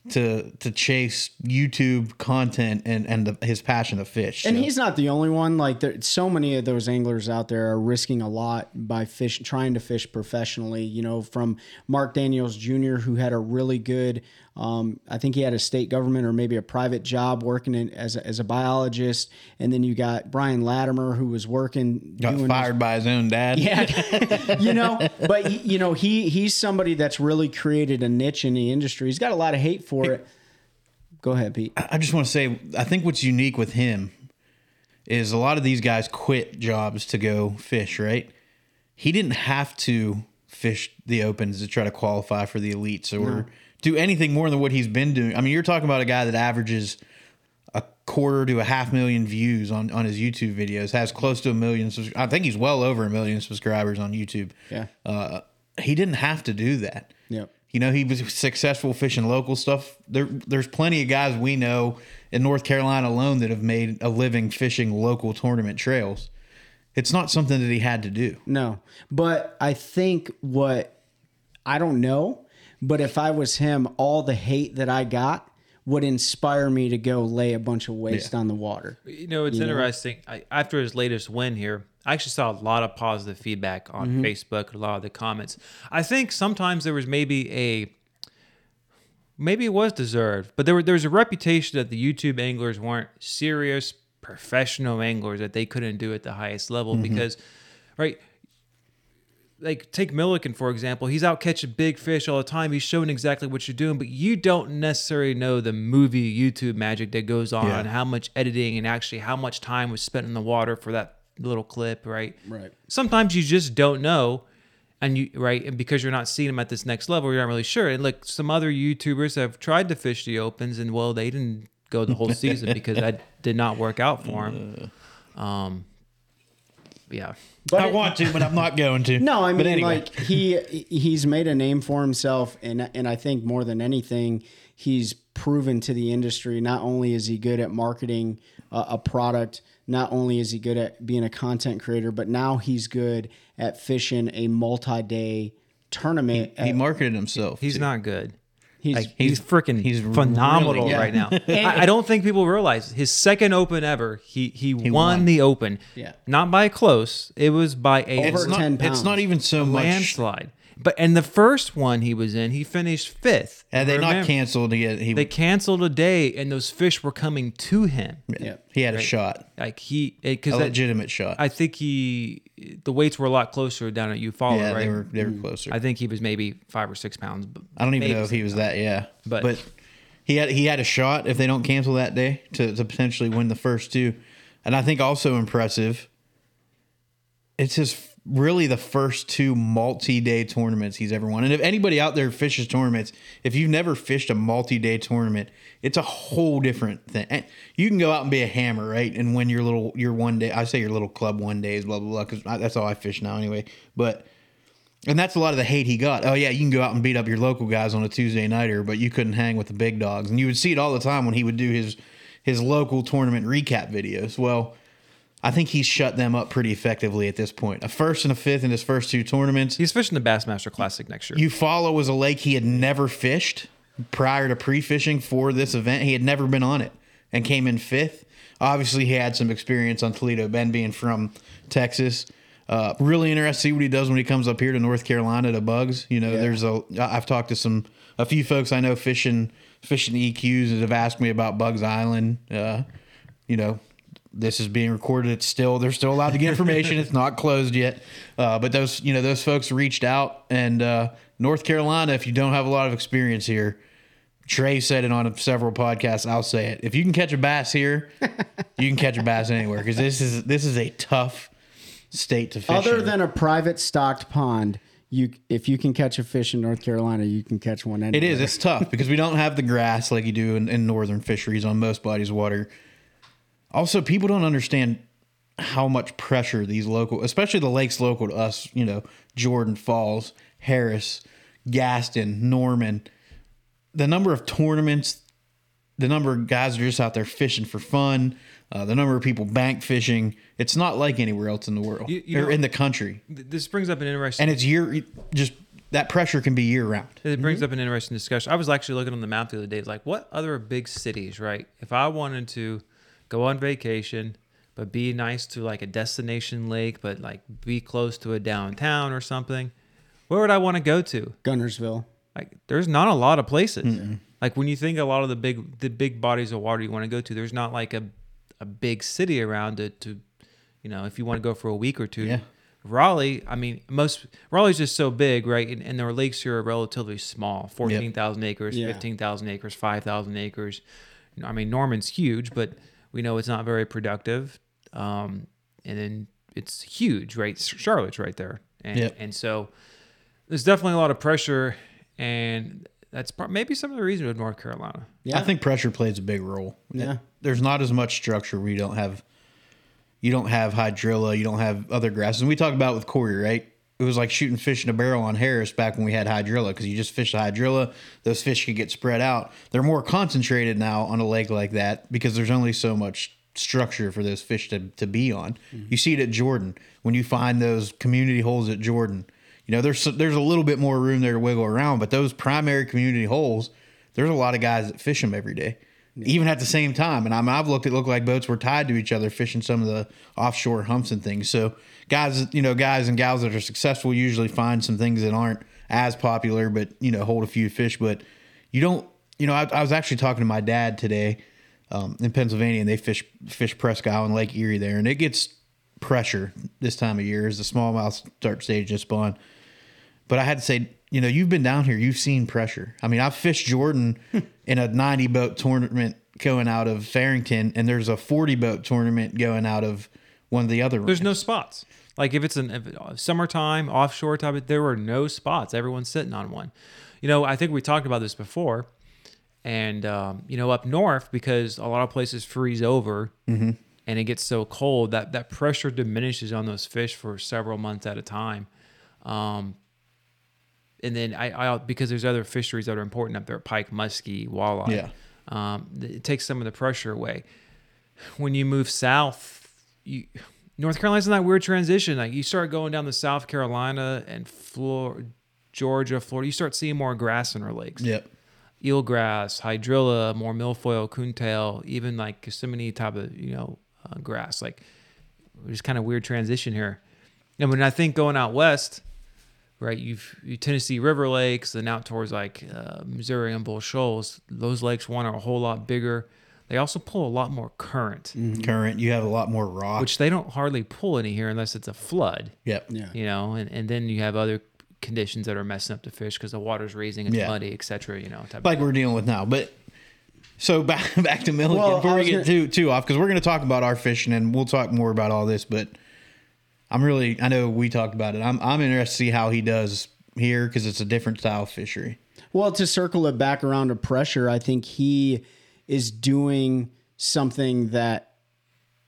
Speaker 1: to to chase YouTube content and and the, his passion to fish.
Speaker 5: And
Speaker 1: So-
Speaker 5: he's not the only one. Like there, so many of those anglers out there are risking a lot by fish, trying to fish professionally. You know, from Mark Daniels Jr., who had a really good, um, I think he had a state government or maybe a private job working in, as a, as a biologist, and then you got Brian Latimer, who was working
Speaker 1: got fired by his own dad.
Speaker 5: yeah, <laughs> you know, but you know he he's somebody that's really created a niche in the industry. He's got a lot of hate for it. Go ahead, Pete.
Speaker 1: I just want to say, I think what's unique with him is a lot of these guys quit jobs to go fish, right? He didn't have to fish the opens to try to qualify for the elites or do anything more than what he's been doing. I mean, you're talking about a guy that averages a quarter to a half million views on, on his YouTube videos, has close to a million. subs- I think he's well over a million subscribers on YouTube.
Speaker 5: Yeah.
Speaker 1: Uh, he didn't have to do that.
Speaker 5: Yep.
Speaker 1: You know, he was successful fishing local stuff. There, there's plenty of guys we know in North Carolina alone that have made a living fishing local tournament trails. It's not something that he had to do.
Speaker 5: No, but I think what I don't know, but if I was him, all the hate that I got would inspire me to go lay a bunch of waste on the water.
Speaker 4: You know, it's interesting. I, after his latest win here, I actually saw a lot of positive feedback on mm-hmm. Facebook, a lot of the comments. I think sometimes there was maybe a maybe it was deserved, but there were there was a reputation that the YouTube anglers weren't serious professional anglers that they couldn't do at the highest level mm-hmm. because right like take Milliken for example. He's out catching big fish all the time. He's showing exactly what you're doing, but you don't necessarily know the movie YouTube magic that goes on,
Speaker 1: Yeah.
Speaker 4: and how much editing and actually how much time was spent in the water for that little clip, right?
Speaker 5: Right.
Speaker 4: Sometimes you just don't know. And you right, and because you're not seeing them at this next level, you're not really sure. And like some other YouTubers have tried to fish the opens, and well, they didn't go the whole season because that did not work out for them. <laughs> Um, yeah,
Speaker 5: But
Speaker 1: I
Speaker 5: it-
Speaker 1: want to, but I'm not going to. <laughs>
Speaker 5: No, I mean
Speaker 1: anyway.
Speaker 5: like he he's made a name for himself, and and I think more than anything, he's proven to the industry not only is he good at marketing uh, a product, not only is he good at being a content creator, but now he's good at fishing a multi-day tournament.
Speaker 1: he
Speaker 5: at-
Speaker 1: marketed himself.
Speaker 4: he's
Speaker 1: too.
Speaker 4: not good.
Speaker 5: He's,
Speaker 4: Like he's, freaking
Speaker 1: he's
Speaker 4: phenomenal
Speaker 1: really good.
Speaker 4: right now. <laughs> I, I don't think people realize his second open ever. He he, won,
Speaker 1: won.
Speaker 4: the open.
Speaker 5: Yeah.
Speaker 4: not by close. It was by a
Speaker 5: Over
Speaker 1: It's not,
Speaker 5: 10
Speaker 1: it's not even so much.
Speaker 4: landslide. But and the first one he was in, he finished fifth.
Speaker 1: Had they not canceled to get he
Speaker 4: They canceled a day, and those fish were coming to him.
Speaker 5: yeah.
Speaker 1: he had a shot,
Speaker 4: Like he, eh, because
Speaker 1: a legitimate shot.
Speaker 4: I think he, the weights were a lot closer down at Eufaula,
Speaker 1: yeah,
Speaker 4: right?
Speaker 1: they were they were mm-hmm. closer.
Speaker 4: I think he was maybe five or six pounds. But
Speaker 1: I don't even know if he was that. Yeah,
Speaker 4: But-
Speaker 1: but he had he had a shot if they don't cancel that day to to potentially win the first two, and I think also impressive. It's his really the first two multi-day tournaments he's ever won. And if anybody out there fishes tournaments, if you've never fished a multi-day tournament, it's a whole different thing. And You can go out and be a hammer, right, and win your little your one day. I say your little club one days, blah blah blah, because that's all I fish now anyway. But and that's a lot of the hate he got. Oh yeah, you can go out and beat up your local guys on a Tuesday nighter, but you couldn't hang with the big dogs. And you would see it all the time when he would do his his local tournament recap videos. Well, I think he's shut them up pretty effectively at this point. A first and a fifth in his first two tournaments.
Speaker 4: he's fishing the Bassmaster Classic next year.
Speaker 1: Eufaula was a lake he had never fished prior to pre-fishing for this event. He had never been on it and came in fifth. Obviously, he had some experience on Toledo Bend being from Texas. Uh, really interested to see what he does when he comes up here to North Carolina to Buggs. You know, there's a I've talked to some a few folks I know fishing fishing EQs that have asked me about Buggs Island. Uh, you know, this is being recorded. It's still they're still allowed to get information. it's not closed yet. Uh, but those you know those folks reached out and uh, North Carolina. If you don't have a lot of experience here, Trey said it on several podcasts. I'll say it. If you can catch a bass here, you can catch a bass anywhere because this is this is a tough state to fish.
Speaker 5: Other
Speaker 1: in.
Speaker 5: than a private stocked pond, you if you can catch a fish in North Carolina, you can catch one anywhere.
Speaker 1: It is. It's tough because we don't have the grass like you do in, in northern fisheries on most bodies of water. Also, people don't understand how much pressure these local, especially the lakes local to us, you know, Jordan Falls, Harris, Gaston, Norman, the number of tournaments, the number of guys that are just out there fishing for fun, uh, the number of people bank fishing. It's not like anywhere else in the world
Speaker 4: You- you
Speaker 1: or
Speaker 4: know-
Speaker 1: in the country.
Speaker 4: Th- this brings up an interesting.
Speaker 1: And it's year, just that pressure can be year round.
Speaker 4: It brings up an interesting discussion. I was actually looking on the map the other day. It's like, what other big cities, right? If I wanted to go on vacation, but be nice to like a destination lake, but like be close to a downtown or something, where would I want to go to?
Speaker 5: Guntersville.
Speaker 4: Like, there's not a lot of places. Like when you think a lot of the big the big bodies of water you want to go to, there's not like a a big city around it to, you know, if you want to go for a week or two.
Speaker 1: Yeah.
Speaker 4: Raleigh, I mean, most Raleigh's just so big, right? And, and their lakes here are relatively small 14,000 acres,
Speaker 5: Yeah.
Speaker 4: 15,000 acres, 5,000 acres. I mean, Norman's huge, but we know it's not very productive. Um, and then it's huge, right? Charlotte's right there. And,
Speaker 1: Yep.
Speaker 4: and so there's definitely a lot of pressure. And that's part, maybe some of the reason with North Carolina.
Speaker 5: Yeah.
Speaker 1: I think pressure plays a big role.
Speaker 5: Yeah.
Speaker 1: There's not as much structure where you don't have you don't have hydrilla, you don't have other grasses. And we talk about with Corey, right? It was like shooting fish in a barrel on Harris back when we had hydrilla because you just fish the hydrilla, those fish could get spread out. They're more concentrated now on a lake like that because there's only so much structure for those fish to, to be on. Mm-hmm. You see it at Jordan when you find those community holes at Jordan. You know, there's there's a little bit more room there to wiggle around, but those primary community holes, there's a lot of guys that fish them every day, even at the same time. And I mean, I've looked at looked like boats were tied to each other fishing some of the offshore humps and things. So guys, you know, guys and gals that are successful usually find some things that aren't as popular, but you know, hold a few fish. But you don't, you know, I, I was actually talking to my dad today um, in Pennsylvania, and they fish fish Presque Isle and Lake Erie there, and it gets pressure this time of year as the smallmouth start stage to spawn. But I had to say, you know, you've been down here, you've seen pressure. I mean, I've fished Jordan <laughs> in a 90 boat tournament going out of Farrington, and there's a 40 boat tournament going out of one of the other.
Speaker 4: There's no spots. Like if it's an if, uh, summertime offshore type, of, there were no spots. Everyone's sitting on one. You know, I think we talked about this before, and um, you know, up north because a lot of places freeze over
Speaker 1: Mm-hmm.
Speaker 4: and it gets so cold that that pressure diminishes on those fish for several months at a time. Um, and then I, I because there's other fisheries that are important up there, pike, muskie, walleye.
Speaker 1: Yeah.
Speaker 4: Um, it takes some of the pressure away. When you move south, you North Carolina's in that weird transition. Like you start going down to South Carolina and Florida, Georgia, Florida, you start seeing more grass in our lakes.
Speaker 1: Yep.
Speaker 4: Eelgrass, hydrilla, more milfoil, coontail, even like Kissimmee type of you know uh, grass. Like just kind of weird transition here. And when I think going out west, right, you've you Tennessee River Lakes, and out towards like uh, Missouri and Bull Shoals, those lakes one are a whole lot bigger. They also pull a lot more current,
Speaker 1: Current, you have a lot more rock.
Speaker 4: which they don't hardly pull any here unless it's a flood.
Speaker 1: yep.
Speaker 5: Yeah.
Speaker 4: You know, and, and then you have other conditions that are messing up the fish because the water's raising, it's
Speaker 1: Yeah.
Speaker 4: muddy, etc. You know, type
Speaker 1: like we're dealing with now. But so back <laughs> back to Milliken
Speaker 5: Well,
Speaker 1: before we get
Speaker 5: gonna-
Speaker 1: too too off because we're going to talk about our fishing and we'll talk more about all this. But I'm really I know we talked about it. I'm I'm interested to see how he does here because it's a different style of fishery.
Speaker 5: Well, to circle it back around to pressure, I think he is doing something that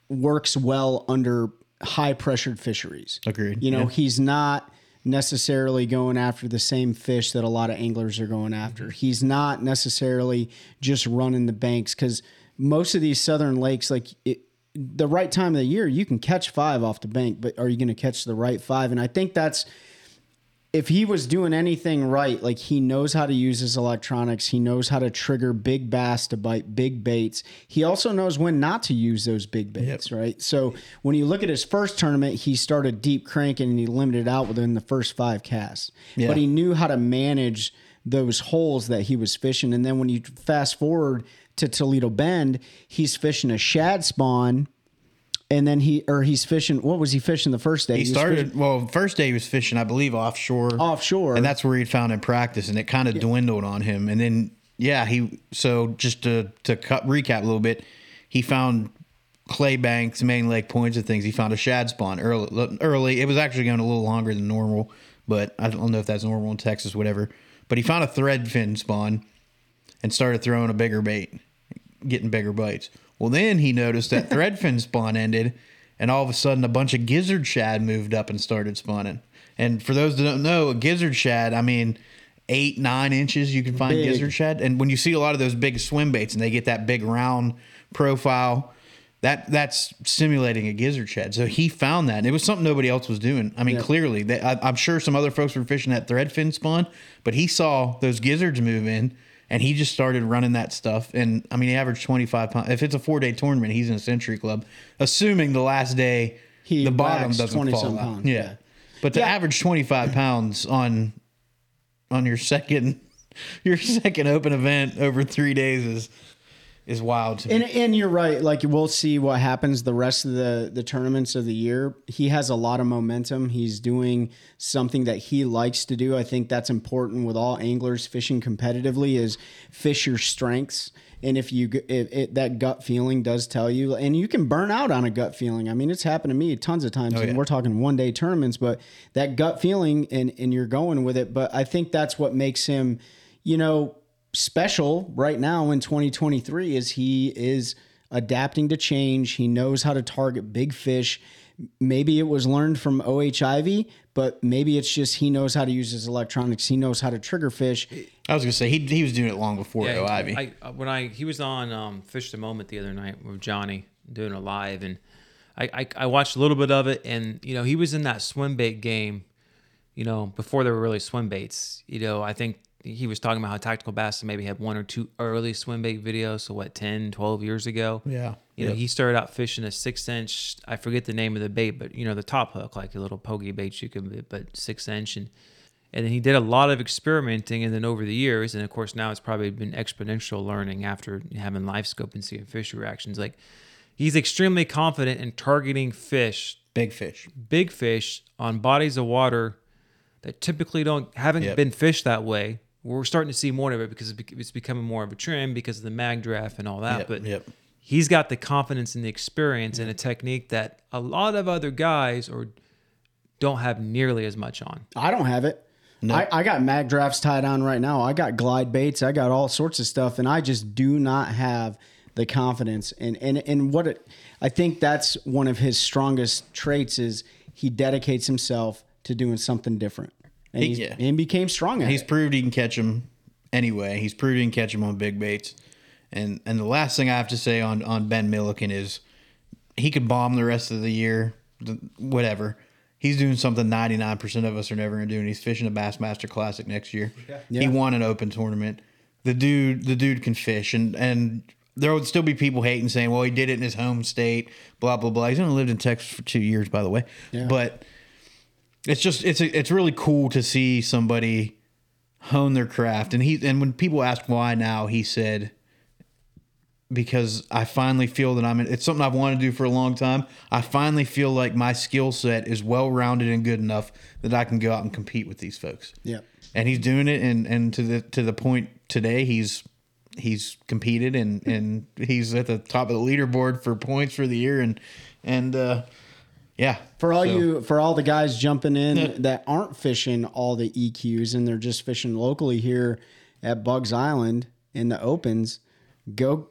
Speaker 5: works well under high pressured fisheries.
Speaker 1: Agreed.
Speaker 5: You know,
Speaker 1: Yeah.
Speaker 5: he's not necessarily going after the same fish that a lot of anglers are going after. He's not necessarily just running the banks because most of these southern lakes, like it, the right time of the year, you can catch five off the bank, but are you going to catch the right five? And I think that's if he was doing anything right, like he knows how to use his electronics, he knows how to trigger big bass to bite big baits. He also knows when not to use those big baits, right? So when you look at his first tournament, he started deep cranking and he limited out within the first five casts.
Speaker 1: Yeah.
Speaker 5: But he knew how to manage those holes that he was fishing. And then when you fast forward to Toledo Bend, he's fishing a shad spawn. And then he, or he's fishing. What was he fishing the first day?
Speaker 1: He
Speaker 5: was
Speaker 1: started
Speaker 5: fishing
Speaker 1: well. First day he was fishing, I believe, offshore.
Speaker 5: offshore,
Speaker 1: and that's where he'd found in practice, and it kind of dwindled on him. And then, yeah, he so just to to cut, recap a little bit, he found clay banks, main lake points, and things. He found a shad spawn early. Early, it was actually going a little longer than normal, but I don't know if that's normal in Texas, whatever. But he found a thread fin spawn and started throwing a bigger bait, getting bigger bites. Well, then he noticed that threadfin <laughs> spawn ended, and all of a sudden a bunch of gizzard shad moved up and started spawning. And for those that don't know, a gizzard shad, I mean, eight, nine inches you can find
Speaker 5: Big.
Speaker 1: gizzard shad. And when you see a lot of those big swim baits and they get that big round profile, that that's simulating a gizzard shad. So he found that. And it was something nobody else was doing. I mean, clearly, they, I, I'm sure some other folks were fishing that threadfin spawn, but he saw those gizzards move in and he just started running that stuff. And I mean, he averaged 25 pounds. If it's a four day tournament, he's in a century club, assuming the last day
Speaker 5: He
Speaker 1: the bottom doesn't
Speaker 5: 20
Speaker 1: fall out. Yeah.
Speaker 5: yeah.
Speaker 1: But to
Speaker 5: Yeah.
Speaker 1: average 25 pounds on on your second <laughs> your second open event over three days is is wild to me.
Speaker 5: And and you're right. Like we'll see what happens the rest of the the tournaments of the year. He has a lot of momentum. He's doing something that he likes to do. I think that's important with all anglers fishing competitively is fish your strengths. And if you if it, that gut feeling does tell you, and you can burn out on a gut feeling. I mean, it's happened to me tons of times. Oh, and
Speaker 1: yeah.
Speaker 5: we're talking one day tournaments, but that gut feeling and and you're going with it. But I think that's what makes him, you know, special right now in 2023 is he is adapting to change. He knows how to target big fish. Maybe it was learned from OH Ivy, but maybe it's just he knows how to use his electronics. He knows how to trigger fish.
Speaker 1: I was gonna say he he was doing it long before
Speaker 4: Yeah,
Speaker 1: O Ivy.
Speaker 4: I, I- when I he was on um, Fish the Moment the other night with Johnny doing a live, and I, I I watched a little bit of it, and you know he was in that swim bait game, you know before there were really swim baits. You know I think he was talking about how Tactical Bass maybe had one or two early swim bait videos, so what 10, 12 years ago.
Speaker 1: Yeah.
Speaker 4: You know he started out fishing a six inch. I forget the name of the bait, but you know the top hook, like a little pokey bait you can, but six inch and and then he did a lot of experimenting and then over the years and of course now it's probably been exponential learning after having LiveScope and seeing fish reactions like he's extremely confident in targeting fish
Speaker 1: Big fish.
Speaker 4: big fish on bodies of water that typically don't haven't
Speaker 1: Yep.
Speaker 4: been fished that way. We're starting to see more of it because it's becoming more of a trend because of the mag draft and all that.
Speaker 1: Yep,
Speaker 4: but
Speaker 1: yep.
Speaker 4: he's got the confidence and the experience and a technique that a lot of other guys or don't have nearly as much on.
Speaker 5: I don't have it. I, I got mag drafts tied on right now. I got glide baits. I got all sorts of stuff, and I just do not have the confidence. And and and what it, I think that's one of his strongest traits is he dedicates himself to doing something different, and
Speaker 1: He- yeah.
Speaker 5: and became strong at
Speaker 1: He's
Speaker 5: it.
Speaker 1: proved he can catch them anyway. He's proved he can catch them on big baits. And and the last thing I have to say on on Ben Milliken is he could bomb the rest of the year, whatever. He's doing something 99% of us are never going to do, and he's fishing a Bassmaster Classic next year. He
Speaker 5: Yeah.
Speaker 1: won an open tournament. The dude, the dude can fish, and and there would still be people hating, saying, "Well, he did it in his home state." Blah blah blah. He's only lived in Texas for two years, by the way.
Speaker 5: Yeah.
Speaker 1: But it's just it's it's really cool to see somebody hone their craft. And he and when people ask why now, he said because I finally feel that I'm in, it's something I've wanted to do for a long time. I finally feel like my skill set is well rounded and good enough that I can go out and compete with these folks.
Speaker 5: Yeah.
Speaker 1: And he's doing it and and to the to the point today he's he's competed and and he's at the top of the leaderboard for points for the year and and uh yeah.
Speaker 5: For all
Speaker 1: So-
Speaker 5: you, for all the guys jumping in that aren't fishing all the EQs and they're just fishing locally here at Buggs Island in the opens, go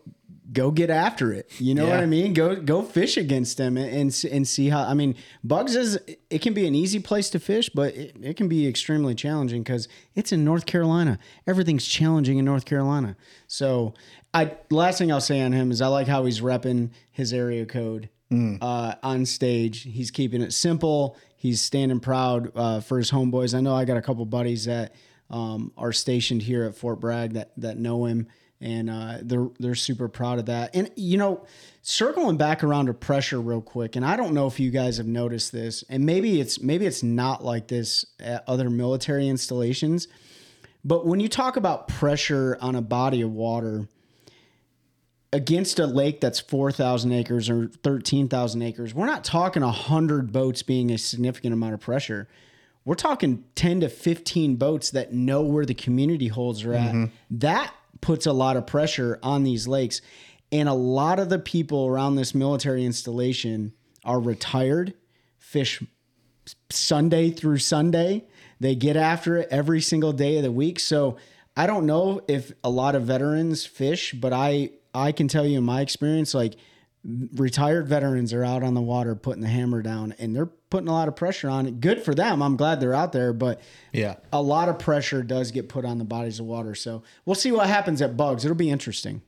Speaker 5: go get after it. You know what I mean? Go go fish against them and and, and see how. I mean, Bugs is it can be an easy place to fish, but it, it can be extremely challenging because it's in North Carolina. Everything's challenging in North Carolina. So, I last thing I'll say on him is I like how he's repping his area code uh, on stage. He's keeping it simple. He's standing proud uh, for his homeboys. I know I got a couple buddies that um, are stationed here at Fort Bragg that that know him, and uh, they're they're super proud of that. And you know, circling back around to pressure real quick, and I don't know if you guys have noticed this, and maybe it's maybe it's not like this at other military installations, but when you talk about pressure on a body of water against a lake that's 4,000 acres or 13,000 acres, we're not talking 100 boats being a significant amount of pressure. We're talking 10 to 15 boats that know where the community holds are at. Mm-hmm. That puts a lot of pressure on these lakes. And a lot of the people around this military installation are retired, fish Sunday through Sunday. They get after it every single day of the week. So I don't know if a lot of veterans fish, but I I can tell you in my experience, like retired veterans are out on the water putting the hammer down and they're putting a lot of pressure on it. Good for them. I'm glad they're out there, but
Speaker 1: Yeah.
Speaker 5: a lot of pressure does get put on the bodies of water. So we'll see what happens at Buggs. It'll be interesting.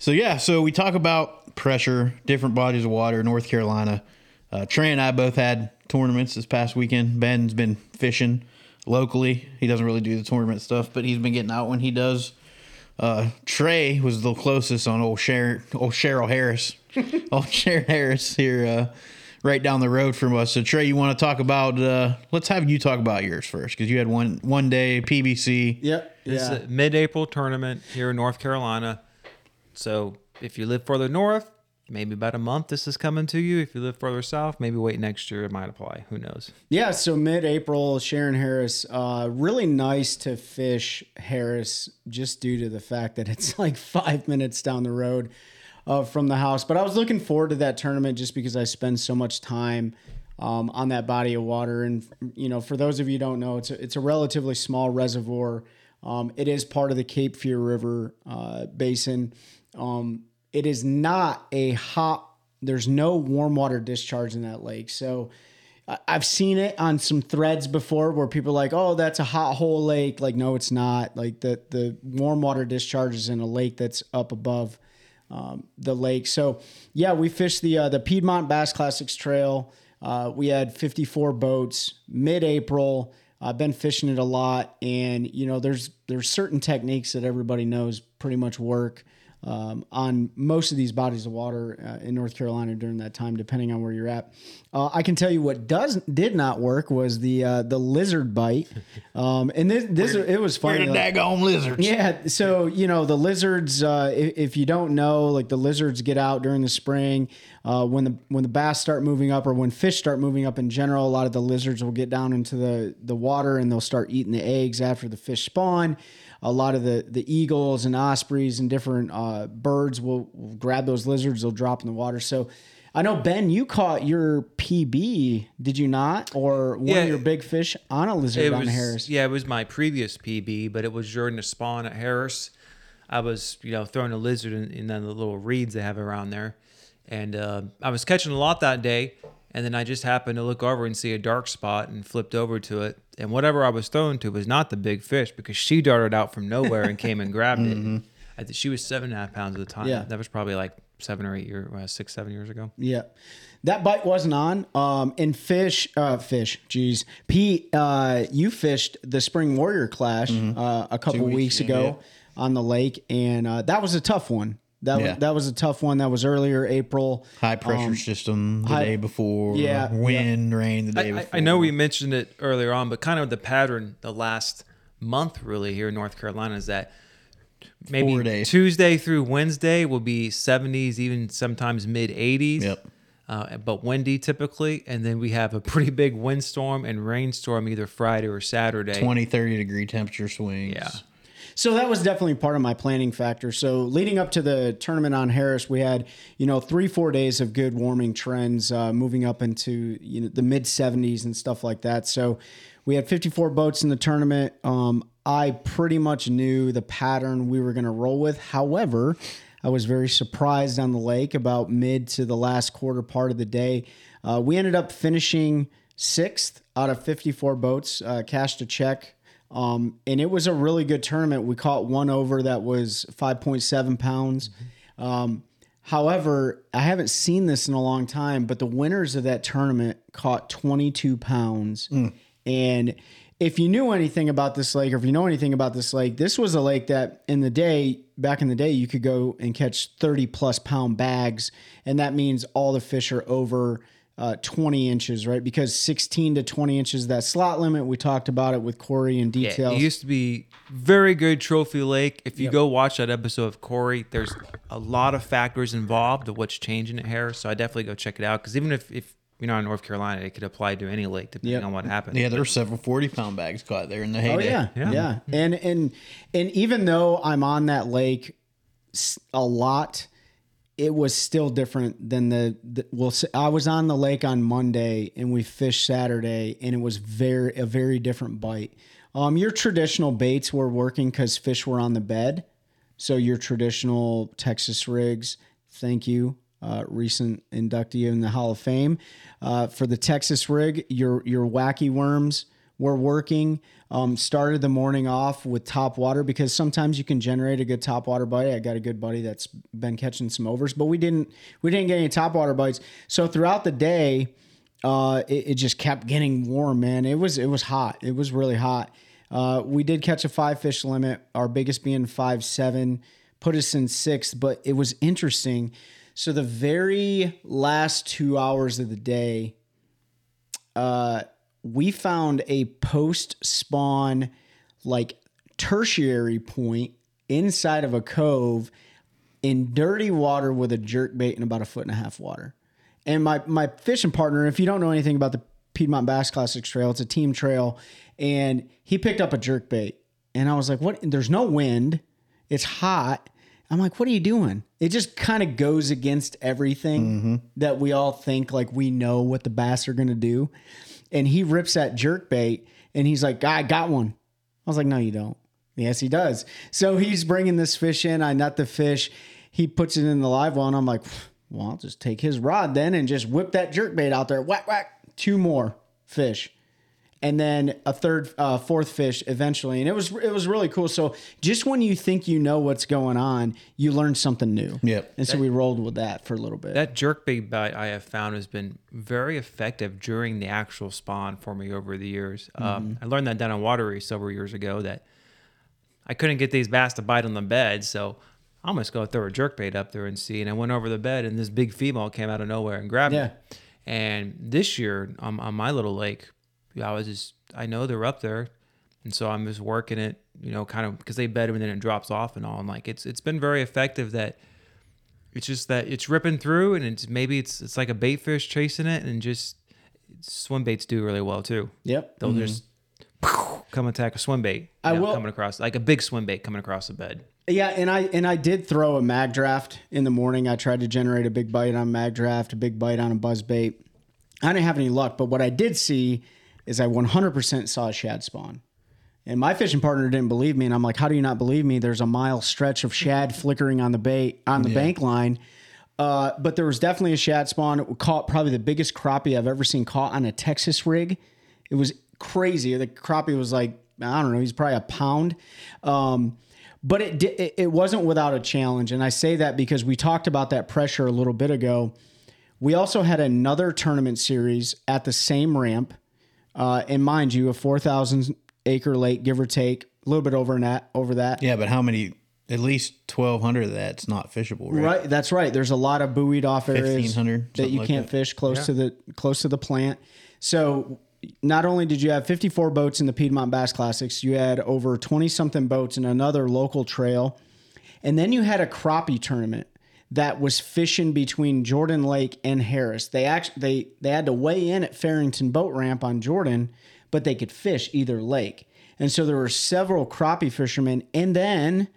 Speaker 1: So yeah, so we talk about pressure, different bodies of water. North Carolina, uh, Trey and I both had tournaments this past weekend. Ben's been fishing. locally. He doesn't really do the tournament stuff, but he's been getting out when he does. Uh, Trey was the closest on old Shearon, old Cheryl Harris, <laughs> old Shearon Harris here, uh, right down the road from us. So Trey, you want to talk about? Uh, let's have you talk about yours first because you had one one day PBC.
Speaker 5: Yep.
Speaker 4: It's
Speaker 5: Yeah.
Speaker 4: a mid-April tournament here in North Carolina. So if you live further north, maybe about a month this is coming to you. If you live further south, maybe wait next year. It might apply. Who knows?
Speaker 5: Yeah, so mid-April, Shearon Harris. Uh, really nice to fish Harris, just due to the fact that it's like <laughs> five minutes down the road uh, from the house. But I was looking forward to that tournament just because I spend so much time um, on that body of water. And you know, for those of you don't know, it's a, it's a relatively small reservoir. Um, it is part of the Cape Fear River uh, basin. Um, it is not a hot. There's no warm water discharge in that lake, so. I've seen it on some threads before where people are like, "Oh, that's a hot hole lake." Like, no, it's not. Like the the warm water discharge is in a lake that's up above um, the lake. So, yeah, we fished the uh, the Piedmont Bass Classics Trail. Uh, we had 54 boats mid-April. I've been fishing it a lot, and you know, there's there's certain techniques that everybody knows pretty much work um, on most of these bodies of water uh, in North Carolina during that time, depending on where you're at. Uh, I can tell you what does did not work was the uh, the lizard bite, <laughs> um, and this this it was
Speaker 1: We're
Speaker 5: funny.
Speaker 1: the
Speaker 5: like-
Speaker 1: daggone lizards.
Speaker 5: yeah, so you know the lizards. Uh, if, if you don't know, like the lizards get out during the spring uh, when the when the bass start moving up, or when fish start moving up in general. A lot of the lizards will get down into the the water and they'll start eating the eggs after the fish spawn. A lot of the the eagles and ospreys and different uh, birds will, will grab those lizards. They'll drop in the water. So. I know Ben, you caught your PB, did you not, or one
Speaker 4: Yeah.
Speaker 5: of your big fish on a lizard
Speaker 4: It
Speaker 5: on
Speaker 4: was
Speaker 5: Harris?
Speaker 4: yeah, it was my previous PB, but it was during the spawn at Harris. I was you know throwing a lizard in, in the little reeds they have around there, and uh, I was catching a lot that day. And then I just happened to look over and see a dark spot and flipped over to it. And whatever I was throwing to was not the big fish because she darted out from nowhere and came and grabbed it. I think she was seven and a half pounds at the time.
Speaker 5: Yeah.
Speaker 4: That was probably like seven or eight years, uh, six, seven years ago.
Speaker 5: Yeah. That bite wasn't on. Um, and fish, uh, fish, geez. Pete, uh, you fished the Spring Warrior Clash uh, a couple
Speaker 1: weeks
Speaker 5: weeks,
Speaker 1: ago,
Speaker 5: ago on the lake, and uh, that was a tough one. That
Speaker 1: Yeah.
Speaker 5: was that was a tough one. That was earlier April.
Speaker 1: High pressure system the
Speaker 5: high-
Speaker 1: day before.
Speaker 5: Yeah,
Speaker 1: Wind, rain the day
Speaker 4: I,
Speaker 1: before.
Speaker 4: I know we mentioned it earlier on, but kind of the pattern the last month really here in North Carolina is that maybe Tuesday through Wednesday will be 70s, even sometimes mid 80s.
Speaker 1: Yep.
Speaker 4: Uh, but windy typically, and then we have a pretty big windstorm and rainstorm either Friday or Saturday.
Speaker 1: 20, 30 degree temperature swings.
Speaker 4: Yeah.
Speaker 5: So that was definitely part of my planning factor. So leading up to the tournament on Harris, we had you know three four days of good warming trends, uh, moving up into you know the mid 70s and stuff like that. So we had 54 boats in the tournament. Um, I pretty much knew the pattern we were going to roll with. However, I was very surprised on the lake about mid to the last quarter part of the day. Uh, we ended up finishing sixth out of 54 boats, uh, cashed a check. Um, and it was a really good tournament. We caught one over that was 5.7 pounds. Um, however, I haven't seen this in a long time, but the winners of that tournament caught 22 pounds. And if you knew anything about this lake, or if you know anything about this lake, this was a lake that in the day, back in the day, you could go and catch 30 plus pound bags. And that means all the fish are over uh, 20 inches, right? Because 16 to 20 inches, that slot limit, we talked about it with Corey in
Speaker 4: Yeah,
Speaker 5: detail.
Speaker 4: it used to be very good trophy lake. If you go watch that episode of Corey, there's a lot of factors involved of what's changing at Harris. So I definitely go check it out because even if, if you're not in North Carolina, it could apply to any lake depending
Speaker 5: Yep.
Speaker 4: on what happens.
Speaker 1: Yeah, there were several 40 pound bags caught there in the heyday.
Speaker 5: Oh yeah,
Speaker 4: Yeah.
Speaker 5: yeah, And and and even though I'm on that lake a lot, it was still different than the, the well. i was on the lake on Monday and we fished Saturday, and it was very a very different bite. Um, your traditional baits were working because fish were on the bed, so your traditional Texas rigs. Thank you. Uh, recent inductee in the Hall of Fame uh, for the Texas rig. Your your wacky worms were working. Um, started the morning off with top water because sometimes you can generate a good top water bite. I got a good buddy that's been catching some overs, but we didn't we didn't get any top water bites. So throughout the day, uh, it, it just kept getting warm, man. It was it was hot. It was really hot. Uh, we did catch a five fish limit, our biggest being five seven, put us in sixth. But it was interesting. So the very last two hours of the day, uh, we found a post spawn like tertiary point inside of a cove in dirty water with a jerk bait and about a foot and a half water. And my my fishing partner, if you don't know anything about the Piedmont Bass Classics Trail, it's a team trail, and he picked up a jerk bait. And I was like, "What? There's no wind. It's hot." I'm like, "What are you doing?" It just kind of goes against everything mm-hmm. that we all think like we know what the bass are going to do. And he rips that jerk bait and he's like, "I got one." I was like, "No, you don't." Yes, he does. So he's bringing this fish in. I nut the fish. He puts it in the live well, and I'm like, well, I'll just take his rod then and just whip that jerk bait out there. Whack, whack. Two more fish. And then a third, uh, fourth fish eventually. And it was it was really cool. So just when you think you know what's going on, you learn something new.
Speaker 1: Yep.
Speaker 5: And so we rolled with that for a little bit.
Speaker 4: That jerkbait bite I have found has been very effective during the actual spawn for me over the years. Um, I learned that down in Wateree several years ago that I couldn't get these bass to bite on the bed, so I'm just gonna throw a jerk bait up there and see. And I went over the bed, and this big female came out of nowhere and grabbed
Speaker 5: Yeah.
Speaker 4: me. And this year on, on my little lake, I was just I know they're up there, and so I'm just working it, you know, kind of because they bed and then it drops off and all. And like it's it's been very effective that it's just that it's ripping through and it's maybe it's it's like a bait fish chasing it and just swim baits do really well too.
Speaker 5: yep.
Speaker 4: They'll mm-hmm. just come attack a swim bait.
Speaker 5: I
Speaker 4: know,
Speaker 5: will-
Speaker 4: coming across like a big swim bait coming across the bed.
Speaker 5: Yeah, and I and I did throw a mag draft in the morning. I tried to generate a big bite on mag draft, a big bite on a buzz bait. I didn't have any luck, but what I did see is I 100% saw a shad spawn. And my fishing partner didn't believe me, and I'm like, "How do you not believe me? There's a mile stretch of shad <laughs> flickering on the bait on the bank line." Uh, but there was definitely a shad spawn. It caught probably the biggest crappie I've ever seen caught on a Texas rig. It was crazy. The crappie was like I don't know. He's probably a pound. Um, but it, it it wasn't without a challenge, and I say that because we talked about that pressure a little bit ago. We also had another tournament series at the same ramp, uh, and mind you, a four thousand acre lake, give or take, a little bit over that. Over that,
Speaker 1: Yeah, but how many? At least twelve hundred of that's not fishable, right?
Speaker 5: Right, that's right. There's a lot of buoyed off areas
Speaker 1: 1500,
Speaker 5: that you
Speaker 1: like
Speaker 5: can't
Speaker 1: that.
Speaker 5: fish close to the close to the plant. So not only did you have 54 boats in the Piedmont Bass Classics, you had over 20 something boats in another local trail, and then you had a crappie tournament that was fishing between Jordan Lake and Harris. They actually they they had to weigh in at Farrington Boat Ramp on Jordan, but they could fish either lake. And so there were several crappie fishermen, and then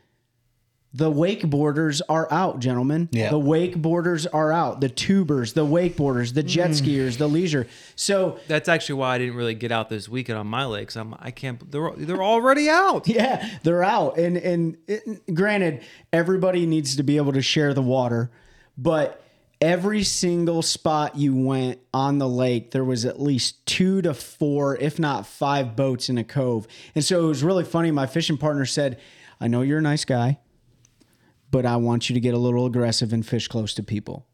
Speaker 5: the wakeboarders are out, gentlemen.
Speaker 1: Yeah.
Speaker 5: The wakeboarders are out. The tubers, the wakeboarders, the jet mm. skiers, the leisure. So
Speaker 4: That's actually why I didn't really get out this weekend on my lakes. I'm I can't. They're they're already out. <laughs>
Speaker 5: yeah, they're out. And and it, granted, everybody needs to be able to share the water, but every single spot you went on the lake, there was at least two to four, if not five boats in a cove. And so it was really funny. My fishing partner said, "I know you're a nice guy, but I want you to get a little aggressive and fish close to people."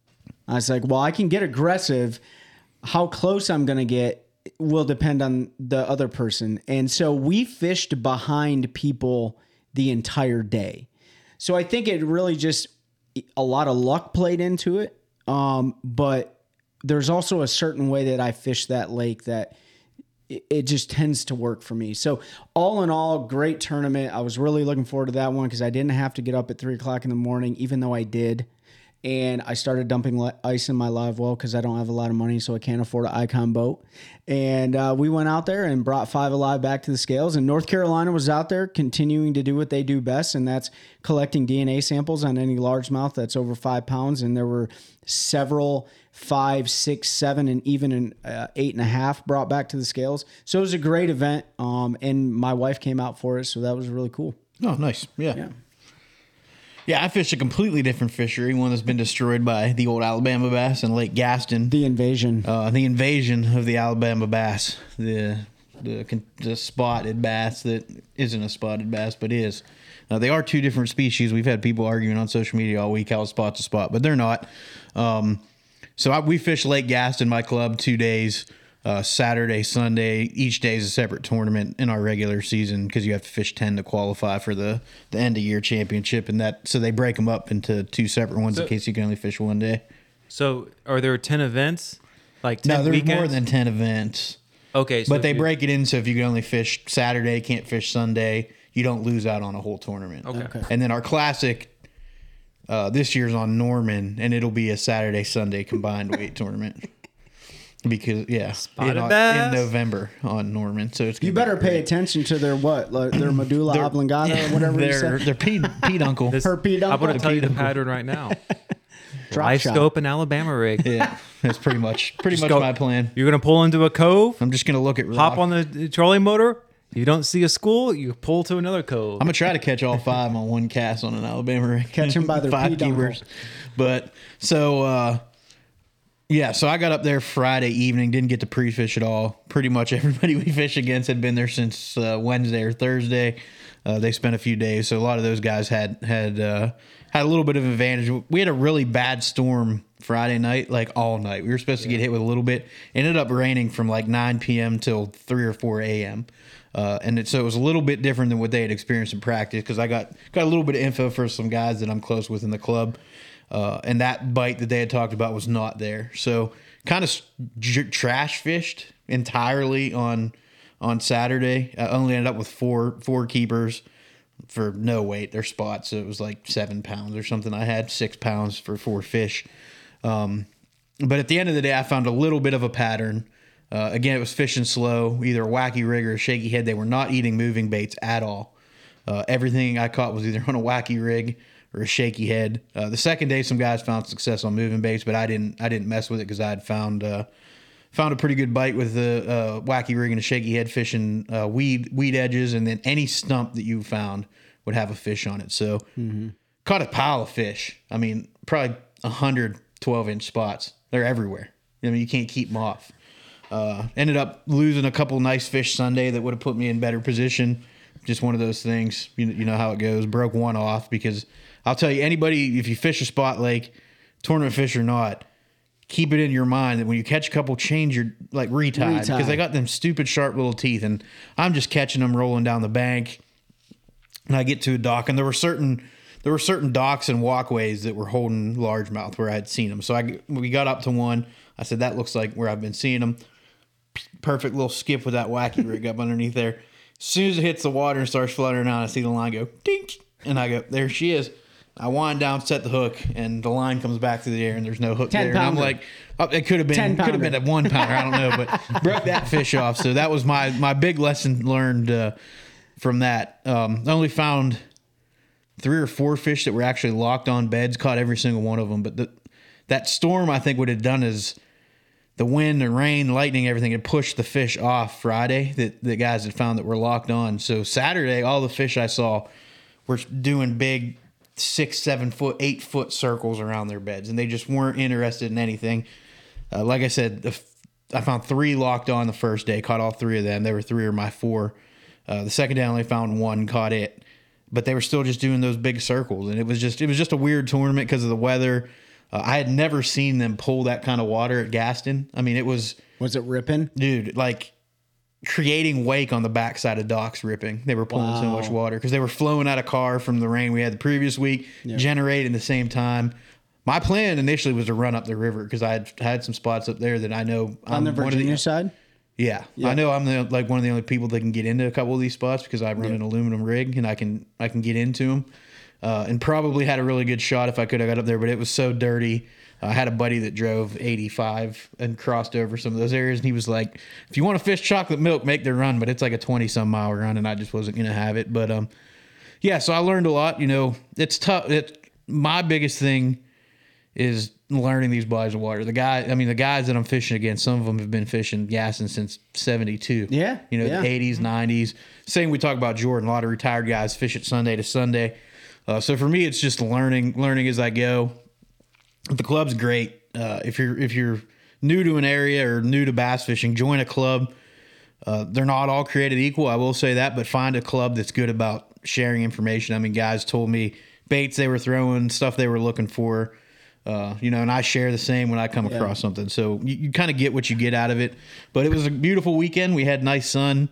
Speaker 5: I was like, "Well, I can get aggressive. How close I'm going to get will depend on the other person." And so we fished behind people the entire day. So I think it really just a lot of luck played into it. Um, but there's also a certain way that I fish that lake that it, just tends to work for me. So all in all, great tournament. I was really looking forward to that one because I didn't have to get up at three o'clock in the morning, even though I did. And I started dumping ice in my live well because I don't have a lot of money, so I can't afford an icon boat. And uh, we went out there and brought five alive back to the scales. And North Carolina was out there continuing to do what they do best, and that's collecting DNA samples on any largemouth that's over five pounds. And there were several five, six, seven, and even an uh, eight and a half brought back to the scales. So it was a great event. Um, and my wife came out for it, so that was really cool.
Speaker 1: Oh, nice. Yeah.
Speaker 5: Yeah.
Speaker 1: Yeah, I fished a completely different fishery, one that's been destroyed by the old Alabama bass and Lake Gaston.
Speaker 5: The invasion.
Speaker 1: uh, the invasion of the Alabama bass, the the, the spotted bass that isn't a spotted bass but is. Uh, they are two different species. We've had people arguing on social media all week how a spot's a spot, but they're not. Um, So I, we fish Lake Gaston, my club, two days, uh, Saturday, Sunday. Each day is a separate tournament in our regular season because you have to fish ten to qualify for the the end of year championship, and that so they break them up into two separate ones in case you can only fish one day.
Speaker 4: So are there ten events? Like 10
Speaker 1: No, there's
Speaker 4: weekends?
Speaker 1: more than ten events.
Speaker 4: Okay, so
Speaker 1: But they break it in so if you can only fish Saturday, can't fish Sunday, you don't lose out on a whole tournament.
Speaker 4: Okay. Okay.
Speaker 1: And then our classic uh, this year's on Norman, and it'll be a Saturday Sunday combined weight tournament. Because yeah,
Speaker 4: Spotted
Speaker 1: in, in. November on Norman, so it's
Speaker 5: You
Speaker 1: gonna be
Speaker 5: better pay attention to their what, like their medulla <clears throat> oblongata or <laughs> whatever you
Speaker 1: Their
Speaker 5: said.
Speaker 1: their Pete Pete uncle. <laughs>
Speaker 4: This-
Speaker 5: Her Pete
Speaker 4: I'm gonna tell you the pattern right now. <laughs>
Speaker 5: Drop
Speaker 4: LiveScope and Alabama rig.
Speaker 1: yeah, that's pretty much pretty
Speaker 4: Just
Speaker 1: much
Speaker 4: go-
Speaker 1: my plan.
Speaker 4: You're going to pull into a cove,
Speaker 1: I'm just gonna look at
Speaker 4: hop on the trolling motor. You don't see a school, you pull to another cove.
Speaker 1: I'm gonna try to catch all five on one cast on an Alabama rig.
Speaker 5: Catch them by their
Speaker 1: five
Speaker 5: pee
Speaker 1: keepers. But so uh yeah, so I got up there Friday evening, didn't get to pre-fish at all. Pretty much <laughs> everybody we fish against had been there since uh, Wednesday or Thursday. Uh, they spent a few days, so a lot of those guys had had uh, had a little bit of advantage. We had a really bad storm Friday night, like all night. We were supposed to get hit with a little bit. Ended up raining from like 9 p.m. till 3 or 4 a.m. Uh, and it, so it was a little bit different than what they had experienced in practice because I got got a little bit of info for some guys that I'm close with in the club, uh, and that bite that they had talked about was not there. So kind of j- trash fished entirely on on Saturday. I only ended up with four four keepers for no weight. Their spots so it was like seven pounds or something. I had six pounds for four fish. Um, but at the end of the day, I found a little bit of a pattern. Uh, again, it was fishing slow, either a wacky rig or a shaky head. They were not eating moving baits at all. Uh, everything I caught was either <laughs> on a wacky rig or a shaky head. Uh, the second day, some guys found success on moving baits, but I didn't. I didn't mess with it because I had found uh, found a pretty good bite with the uh, wacky rig and a shaky head fishing uh, weed weed edges, and then any stump that you found would have a fish on it. So caught a pile of fish. I mean, probably 100 12 inch spots. They're everywhere. I mean, you can't keep them off. Uh, ended up losing a couple nice fish Sunday that would have put me in better position. Just one of those things. You, you know how it goes. Broke one off because I'll tell you, anybody, if you fish a spot lake, tournament fish or not, keep it in your mind that when you catch a couple, change your like retie because they got them stupid sharp little teeth, and I'm just catching them rolling down the bank and I get to a dock, and there were certain there were certain docks and walkways that were holding largemouth where I had seen them. So I we got up to one. I said that looks like where I've been seeing them. Perfect little skip with that wacky rig up underneath there. As soon as it hits the water and starts fluttering out, I see the line go dink, and I go there she is. I wind down, set the hook, and the line comes back through the air, and there's no hook
Speaker 5: Ten
Speaker 1: there. And I'm like, oh, it could have been, could have been a one pounder. I don't know, but <laughs> broke that fish off. So that was my my big lesson learned uh, from that. Um, I only found three or four fish that were actually locked on beds. Caught every single one of them, but the, that storm, I think, what it had done is the wind and rain, lightning, everything had pushed the fish off Friday that the guys had found that were locked on. So Saturday, all the fish I saw were doing big six, seven foot, eight foot circles around their beds, and they just weren't interested in anything. Uh, like I said, the, f- I found three locked on the first day, caught all three of them. They were three or my four. Uh, the second day, I only found one, caught it, but they were still just doing those big circles, and it was just it was just a weird tournament because of the weather. Uh, I had never seen them pull that kind of water at Gaston. I mean, it was
Speaker 5: Was it ripping?
Speaker 1: dude, like creating wake on the backside of docks ripping. They were pulling so much water because they were flowing out of Kerr from the rain we had the previous week, generating the same time. My plan initially was to run up the river because I had had some spots up there that I know
Speaker 5: On
Speaker 1: I'm
Speaker 5: the
Speaker 1: one of
Speaker 5: Virginia side?
Speaker 1: yeah, I know I'm the like one of the only people that can get into a couple of these spots because I run an aluminum rig and I can I can get into them. Uh, and probably had a really good shot if I could have got up there, but it was so dirty. I had a buddy that drove 85 and crossed over some of those areas, and he was like, "If you want to fish chocolate milk, make the run." But it's like a 20 some mile run, and I just wasn't gonna have it. But um, yeah, so I learned a lot. You know, it's tough. It my biggest thing is learning these bodies of water. The guy, I mean, the guys that I'm fishing against, some of them have been fishing Gaston since '72.
Speaker 5: Yeah,
Speaker 1: you know,
Speaker 5: yeah.
Speaker 1: the '80s, '90s. Same we talk about Jordan. A lot of retired guys fish it Sunday to Sunday. Uh, so for me, it's just learning, learning as I go. The club's great. Uh, if you're if you're new to an area or new to bass fishing, join a club. Uh, they're not all created equal. I will say that, but find a club that's good about sharing information. I mean, guys told me baits they were throwing, stuff they were looking for. Uh, you know, and I share the same when I come across something. So you, you kind of get what you get out of it. But it was a beautiful weekend. We had nice sun,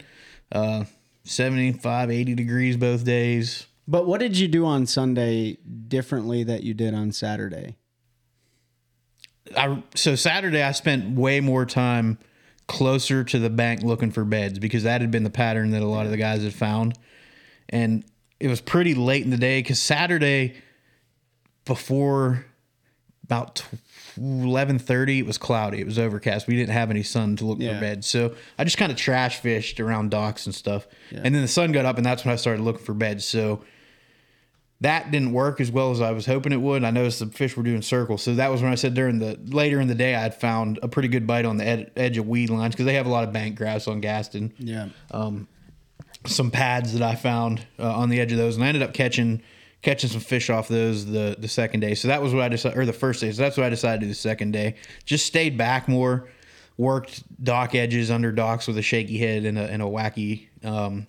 Speaker 1: uh, 75, 80 degrees both days.
Speaker 5: But what did you do on Sunday differently that you did on Saturday?
Speaker 1: I so Saturday I spent way more time closer to the bank looking for beds because that had been the pattern that a lot of the guys had found, and it was pretty late in the day because Saturday before about eleven thirty it was cloudy. It was overcast. We didn't have any sun to look
Speaker 5: Yeah.
Speaker 1: for beds, so I just kind of trash fished around docks and stuff. And then the sun got up, and that's when I started looking for beds. So that didn't work as well as I was hoping it would. I noticed the fish were doing circles, so that was when I said during the later in the day I had found a pretty good bite on the ed- edge of weed lines because they have a lot of bank grass on Gaston.
Speaker 5: Yeah.
Speaker 1: Some pads that I found uh, on the edge of those, and I ended up catching catching some fish off those the the second day. So that was what I decided, or the first day. So that's what I decided to do the second day. Just stayed back more, worked dock edges under docks with a shaky head and a and a wacky. Um,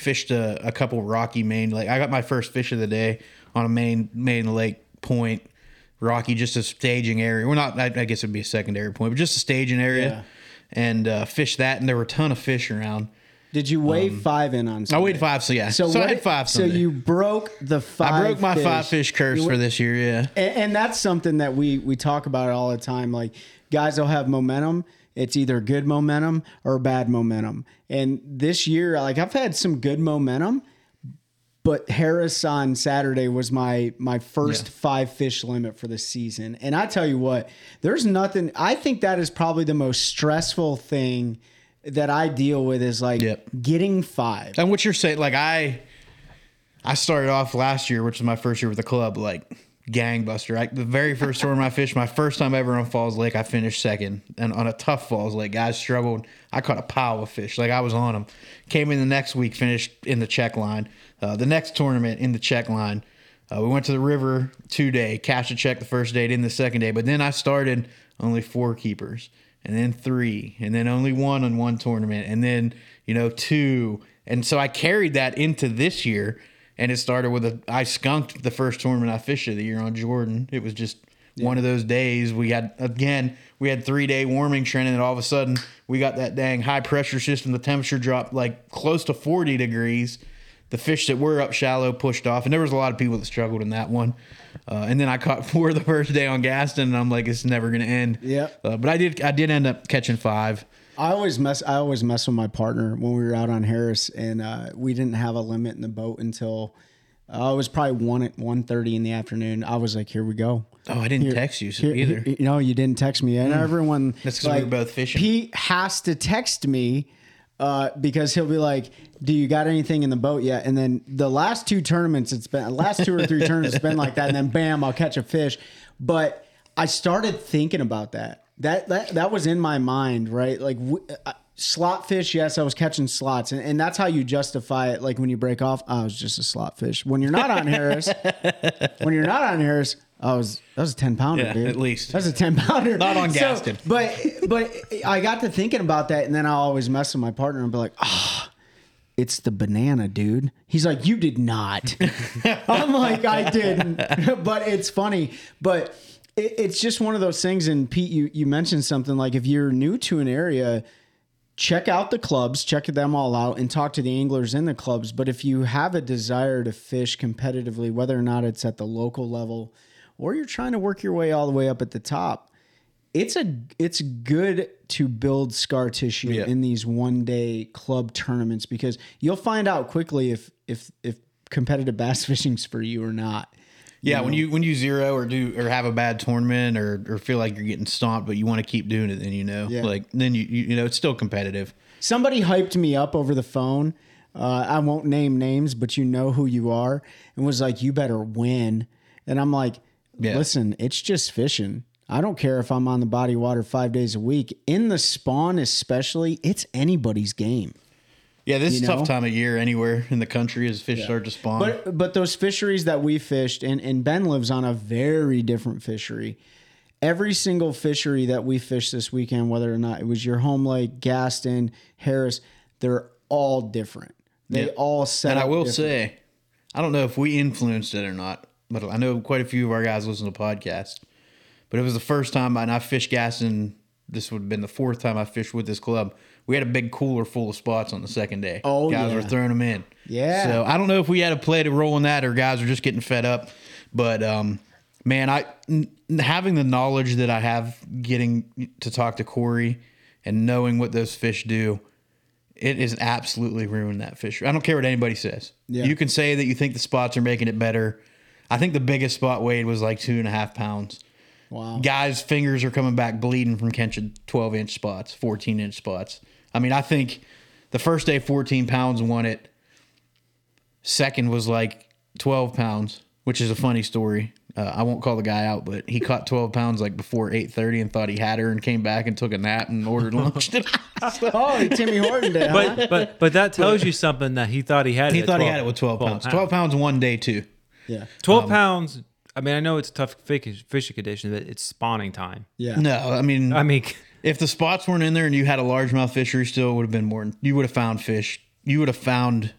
Speaker 1: fished a, a couple rocky main lake. I got my first fish of the day on a main main lake point. Rocky, just a staging area. We're not. I, I guess it'd be a secondary point, but just a staging area,
Speaker 5: Yeah.
Speaker 1: and uh, fished that. And there were a ton of fish around.
Speaker 5: Did you weigh five in on
Speaker 1: I
Speaker 5: Sunday?
Speaker 1: weighed five, so yeah.
Speaker 5: So,
Speaker 1: So, I had five.
Speaker 5: So you broke the five.
Speaker 1: I broke my
Speaker 5: fish.
Speaker 1: five fish curse for this year. Yeah.
Speaker 5: and, and that's something that we we talk about all the time like guys will have momentum it's either good momentum or bad momentum and this year like i've had some good momentum but harris on saturday was my my first
Speaker 1: Yeah.
Speaker 5: five fish limit for the season and i tell you what there's nothing i think that is probably the most stressful thing that i deal with is like
Speaker 1: Yep.
Speaker 5: getting five
Speaker 1: And what you're saying, like I, I started off last year, which was my first year with the club, like gangbuster. I, the very first tournament I fished, my first time ever on Falls Lake, I finished second, and on a tough Falls Lake, guys struggled. I caught a pile of fish, like I was on them. Came in the next week, finished in the check line. Uh, the next tournament in the check line. Uh, we went to the river two day, cashed a check the first day, in the second day. But then I started only four keepers, and then three, and then only one on one tournament, and then you know two, and so I carried that into this year. And it started with a I skunked the first tournament I fished of the year on Jordan. It was just one of those days. We had again we had three day warming trend, and then all of a sudden we got that dang high pressure system. The temperature dropped like close to forty degrees the fish that were up shallow pushed off, and there was a lot of people that struggled in that one. Uh, and then I caught <laughs> four the first day on Gaston, and I'm like, it's never going to end.
Speaker 5: Yeah.
Speaker 1: Uh, but I did, I did end up catching five.
Speaker 5: I always mess. I always mess with my partner when we were out on Harris, and uh, we didn't have a limit in the boat until uh, it was probably one at one thirty in the afternoon. I was like, "Here we go."
Speaker 1: Oh, I didn't
Speaker 5: Here-
Speaker 1: text you so
Speaker 5: here-
Speaker 1: either.
Speaker 5: You know, you didn't text me, and everyone.
Speaker 1: That's 'cause we were both fishing.
Speaker 5: Pete has to text me uh, because he'll be like, "Do you got anything in the boat yet?" And then the last two tournaments, it's been last two or three tournaments, it's been like that, and then bam, I'll catch a fish. But I started thinking about that. That that that was in my mind, right? Like. w- uh, Slot fish, yes, I was catching slots, and, and that's how you justify it. Like when you break off, "Oh, I was just a slot fish. When you're not on Harris, <laughs> when you're not on Harris, I was that was a ten pounder,
Speaker 1: Yeah,
Speaker 5: dude.
Speaker 1: at least.
Speaker 5: that's a ten pounder.
Speaker 1: Not on
Speaker 5: So, but but I got to thinking about that, and then I always mess with my partner and be like, ah. It's the banana, dude. He's like, you did not. <laughs> I'm like, I didn't. but it's funny. But it, it's just one of those things. And Pete, you you mentioned something like if you're new to an area, check out the clubs, check them all out, and talk to the anglers in the clubs. But if you have a desire to fish competitively, whether or not it's at the local level or you're trying to work your way all the way up at the top, it's a it's good to build scar tissue
Speaker 1: Yeah.
Speaker 5: in these one day club tournaments because you'll find out quickly if if if competitive bass fishing's for you or not.
Speaker 1: Yeah, when you when you zero or do or have a bad tournament or or feel like you're getting stomped, but you want to keep doing it, then you know,
Speaker 5: Yeah.
Speaker 1: like then you you, you know it's still competitive.
Speaker 5: Somebody hyped me up over the phone. Uh, I won't name names, but you know who you are, and was like, "You better win." And I'm like,
Speaker 1: Yeah.
Speaker 5: "Listen, it's just fishing. I don't care if I'm on the body water five days a week. In the spawn, especially, it's anybody's game."
Speaker 1: Yeah, this is a tough time of year anywhere in the country as fish start to spawn.
Speaker 5: But but those fisheries that we fished, and, and Ben lives on a very different fishery. Every single fishery that we fished this weekend, whether or not it was your home lake, Gaston, Harris, they're all different. They
Speaker 1: Yeah.
Speaker 5: all set.
Speaker 1: and I will
Speaker 5: different.
Speaker 1: say, I don't know if we influenced it or not, but I know quite a few of our guys listen to podcasts. but it was the first time, and I fished Gaston. This would have been the fourth time I fished with this club. We had a big cooler full of spots on the second day.
Speaker 5: Oh,
Speaker 1: guys
Speaker 5: yeah.
Speaker 1: were throwing them in.
Speaker 5: Yeah.
Speaker 1: So I don't know if we had a play to roll in that, or guys were just getting fed up. But um, man, I n- having the knowledge that I have, getting to talk to Corey, and knowing what those fish do, it is absolutely ruined that fish. I don't care what anybody says.
Speaker 5: Yeah.
Speaker 1: You can say that you think the spots are making it better. I think the biggest spot weighed was like two and a half pounds.
Speaker 5: Wow.
Speaker 1: Guys' fingers are coming back bleeding from catching 12 inch spots, 14 inch spots. I mean, I think the first day 14 pounds won it. Second was like 12 pounds, which is a funny story. Uh, I won't call the guy out, but he caught 12 pounds like before 8:30 and thought he had her and came back and took a nap and ordered lunch. <laughs> <laughs>
Speaker 5: Oh, Timmy Horton did. huh?
Speaker 4: But but but that tells you something that he thought he had.
Speaker 1: he
Speaker 4: at
Speaker 1: thought he had it with 12 pounds. 12 pounds one day too.
Speaker 5: yeah.
Speaker 4: 12
Speaker 1: Um,
Speaker 4: pounds. I mean, I know it's tough fish- fishing conditions, but it's spawning time.
Speaker 5: Yeah.
Speaker 1: No, I mean,
Speaker 4: I mean,
Speaker 1: if the spots weren't in there and you had a largemouth fishery still, it would have been more. You would have found fish. You would have found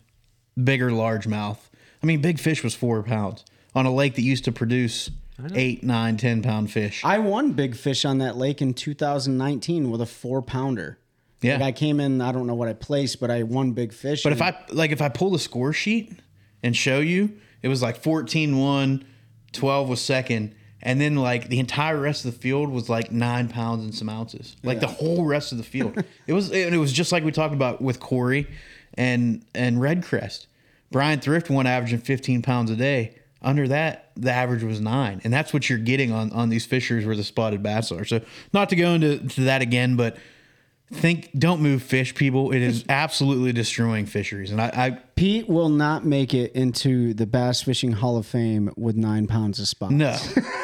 Speaker 1: bigger largemouth. I mean, big fish was four pounds on a lake that used to produce eight, nine, ten pound fish.
Speaker 5: I won big fish on that lake in 2019 with a four pounder.
Speaker 1: yeah,
Speaker 5: Like I came in, I don't know what I placed, but I won big fish.
Speaker 1: but if I like, if I pull the score sheet and show you, it was like 14 1, 12 was second. And then like the entire rest of the field was like nine pounds and some ounces. Like the whole rest of the field. it was and it was just like we talked about with Corey and and Redcrest. Bryan Thrift won averaging 15 pounds a day. Under that, the average was nine, and that's what you're getting on on these fishers where the spotted bass are. So, not to go into to that again, but think don't move fish, people. It is absolutely destroying fisheries, and I, I
Speaker 5: Pete will not make it into the Bass Fishing Hall of Fame with nine pounds of spot.
Speaker 1: No.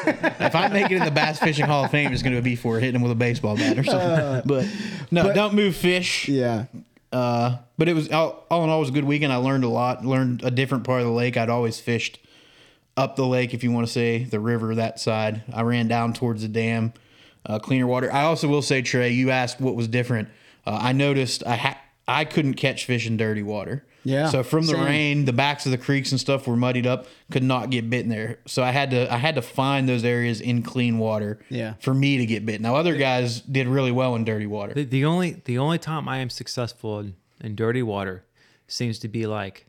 Speaker 1: if I make it in the Bass Fishing Hall of Fame, it's going to be for hitting him with a baseball bat or something. but no, don't move fish.
Speaker 5: Yeah.
Speaker 1: Uh, but it was all, all in all, it was a good weekend. I learned a lot. Learned a different part of the lake. I'd always fished up the lake, if you want to say the river that side. I ran down towards the dam, uh, cleaner water. I also will say, Trey, you asked what was different. Uh, I noticed I ha- I couldn't catch fish in dirty water.
Speaker 5: Yeah,
Speaker 1: So from the
Speaker 5: same.
Speaker 1: rain, the backs of the creeks and stuff were muddied up. Could not get bitten there. So I had to I had to find those areas in clean water.
Speaker 5: Yeah.
Speaker 1: For me to get bitten. Now other guys did really well in dirty water.
Speaker 4: the, the only the only time I am successful in, in dirty water seems to be like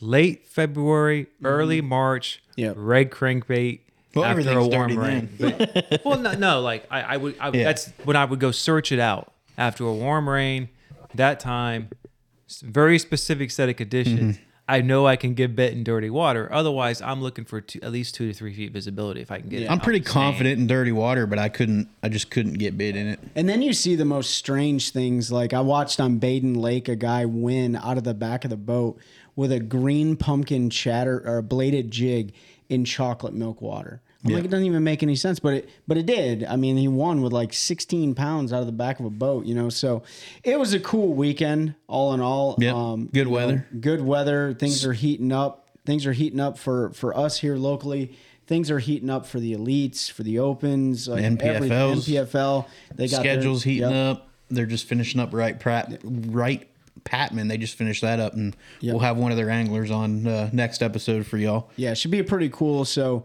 Speaker 4: late February, early March.
Speaker 5: Yeah.
Speaker 4: Red crankbait.
Speaker 1: Well,
Speaker 4: after a warm
Speaker 1: dirty
Speaker 4: rain. <laughs> But- well, no, no, like I, I would. I,
Speaker 1: Yeah.
Speaker 4: That's when I would go search it out after a warm rain. That time, very specific set of conditions.
Speaker 1: Mm-hmm.
Speaker 4: I know I can get bit in dirty water. Otherwise, I'm looking for two, at least two to three feet visibility if I can get it.
Speaker 1: I'm pretty
Speaker 4: out the
Speaker 1: confident in dirty water, but I couldn't I just couldn't get bit in it.
Speaker 5: And then you see the most strange things. Like I watched on Badin Lake a guy win out of the back of the boat with a green pumpkin chatter or a bladed jig in chocolate milk water. I'm like, it doesn't even make any sense, but it but it did. I mean, he won with like 16 pounds out of the back of a boat, you know. So it was a cool weekend, all in all.
Speaker 1: Yep. Um, good
Speaker 5: you know,
Speaker 1: weather.
Speaker 5: good weather. Things are heating up. Things are heating up for for us here locally. Things are heating up for the elites, for the opens, like
Speaker 1: NPFLs.
Speaker 5: NPFL. They got their-
Speaker 1: Schedule's heating
Speaker 5: yep.
Speaker 1: up. They're just finishing up right Wright Patman. They just finished that up and
Speaker 5: Yep.
Speaker 1: we'll have one of their anglers on uh, next episode for y'all.
Speaker 5: Yeah, it should be pretty cool. So,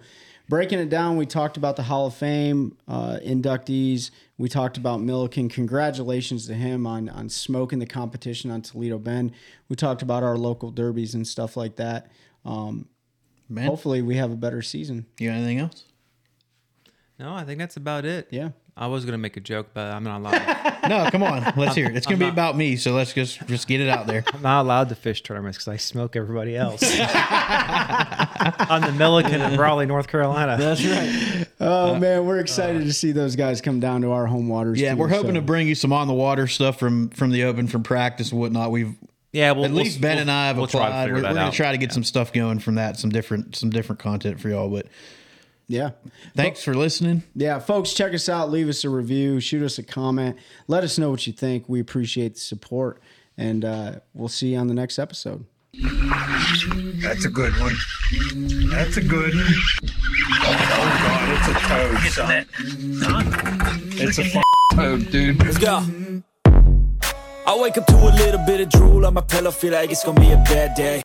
Speaker 5: breaking it down, we talked about the Hall of Fame uh, inductees. We talked about Milliken. Congratulations to him on on smoking the competition on Toledo Bend. We talked about our local derbies and stuff like that. Um,
Speaker 1: Man,
Speaker 5: hopefully, we have a better season.
Speaker 1: you got anything else?
Speaker 4: No, I think that's about it.
Speaker 5: Yeah.
Speaker 4: I was gonna make a joke, but I'm not allowed. <laughs>
Speaker 1: No, come on. Let's hear it. It's gonna be about me, so let's just just get it out there.
Speaker 4: I'm not allowed to fish tournaments because I smoke everybody else. <laughs> On the Milliken in Raleigh, North Carolina.
Speaker 1: That's right. <laughs>
Speaker 5: Oh uh, man, we're excited to see those guys come down to our home waters.
Speaker 1: Yeah,
Speaker 5: too,
Speaker 1: we're hoping
Speaker 5: so-
Speaker 1: to bring you some on the water stuff from from the open, from practice and whatnot. We've
Speaker 4: Yeah, well,
Speaker 1: at least Ben and I have
Speaker 4: we'll try to
Speaker 1: applied.
Speaker 4: figure
Speaker 1: We're,
Speaker 4: that
Speaker 1: we're gonna try to get some stuff going from that, some different some different content for y'all. But
Speaker 5: Yeah.
Speaker 1: thanks for listening.
Speaker 5: Yeah, folks, check us out. Leave us a review. Shoot us a comment. Let us know what you think. We appreciate the support. And uh, we'll see you on the next episode.
Speaker 2: That's a good one. That's a good one. Oh god, it's a toad, son. It's a f- toad, dude.
Speaker 3: Let's go. I wake up to a little bit of drool on my pillow, feel like it's gonna be a bad day.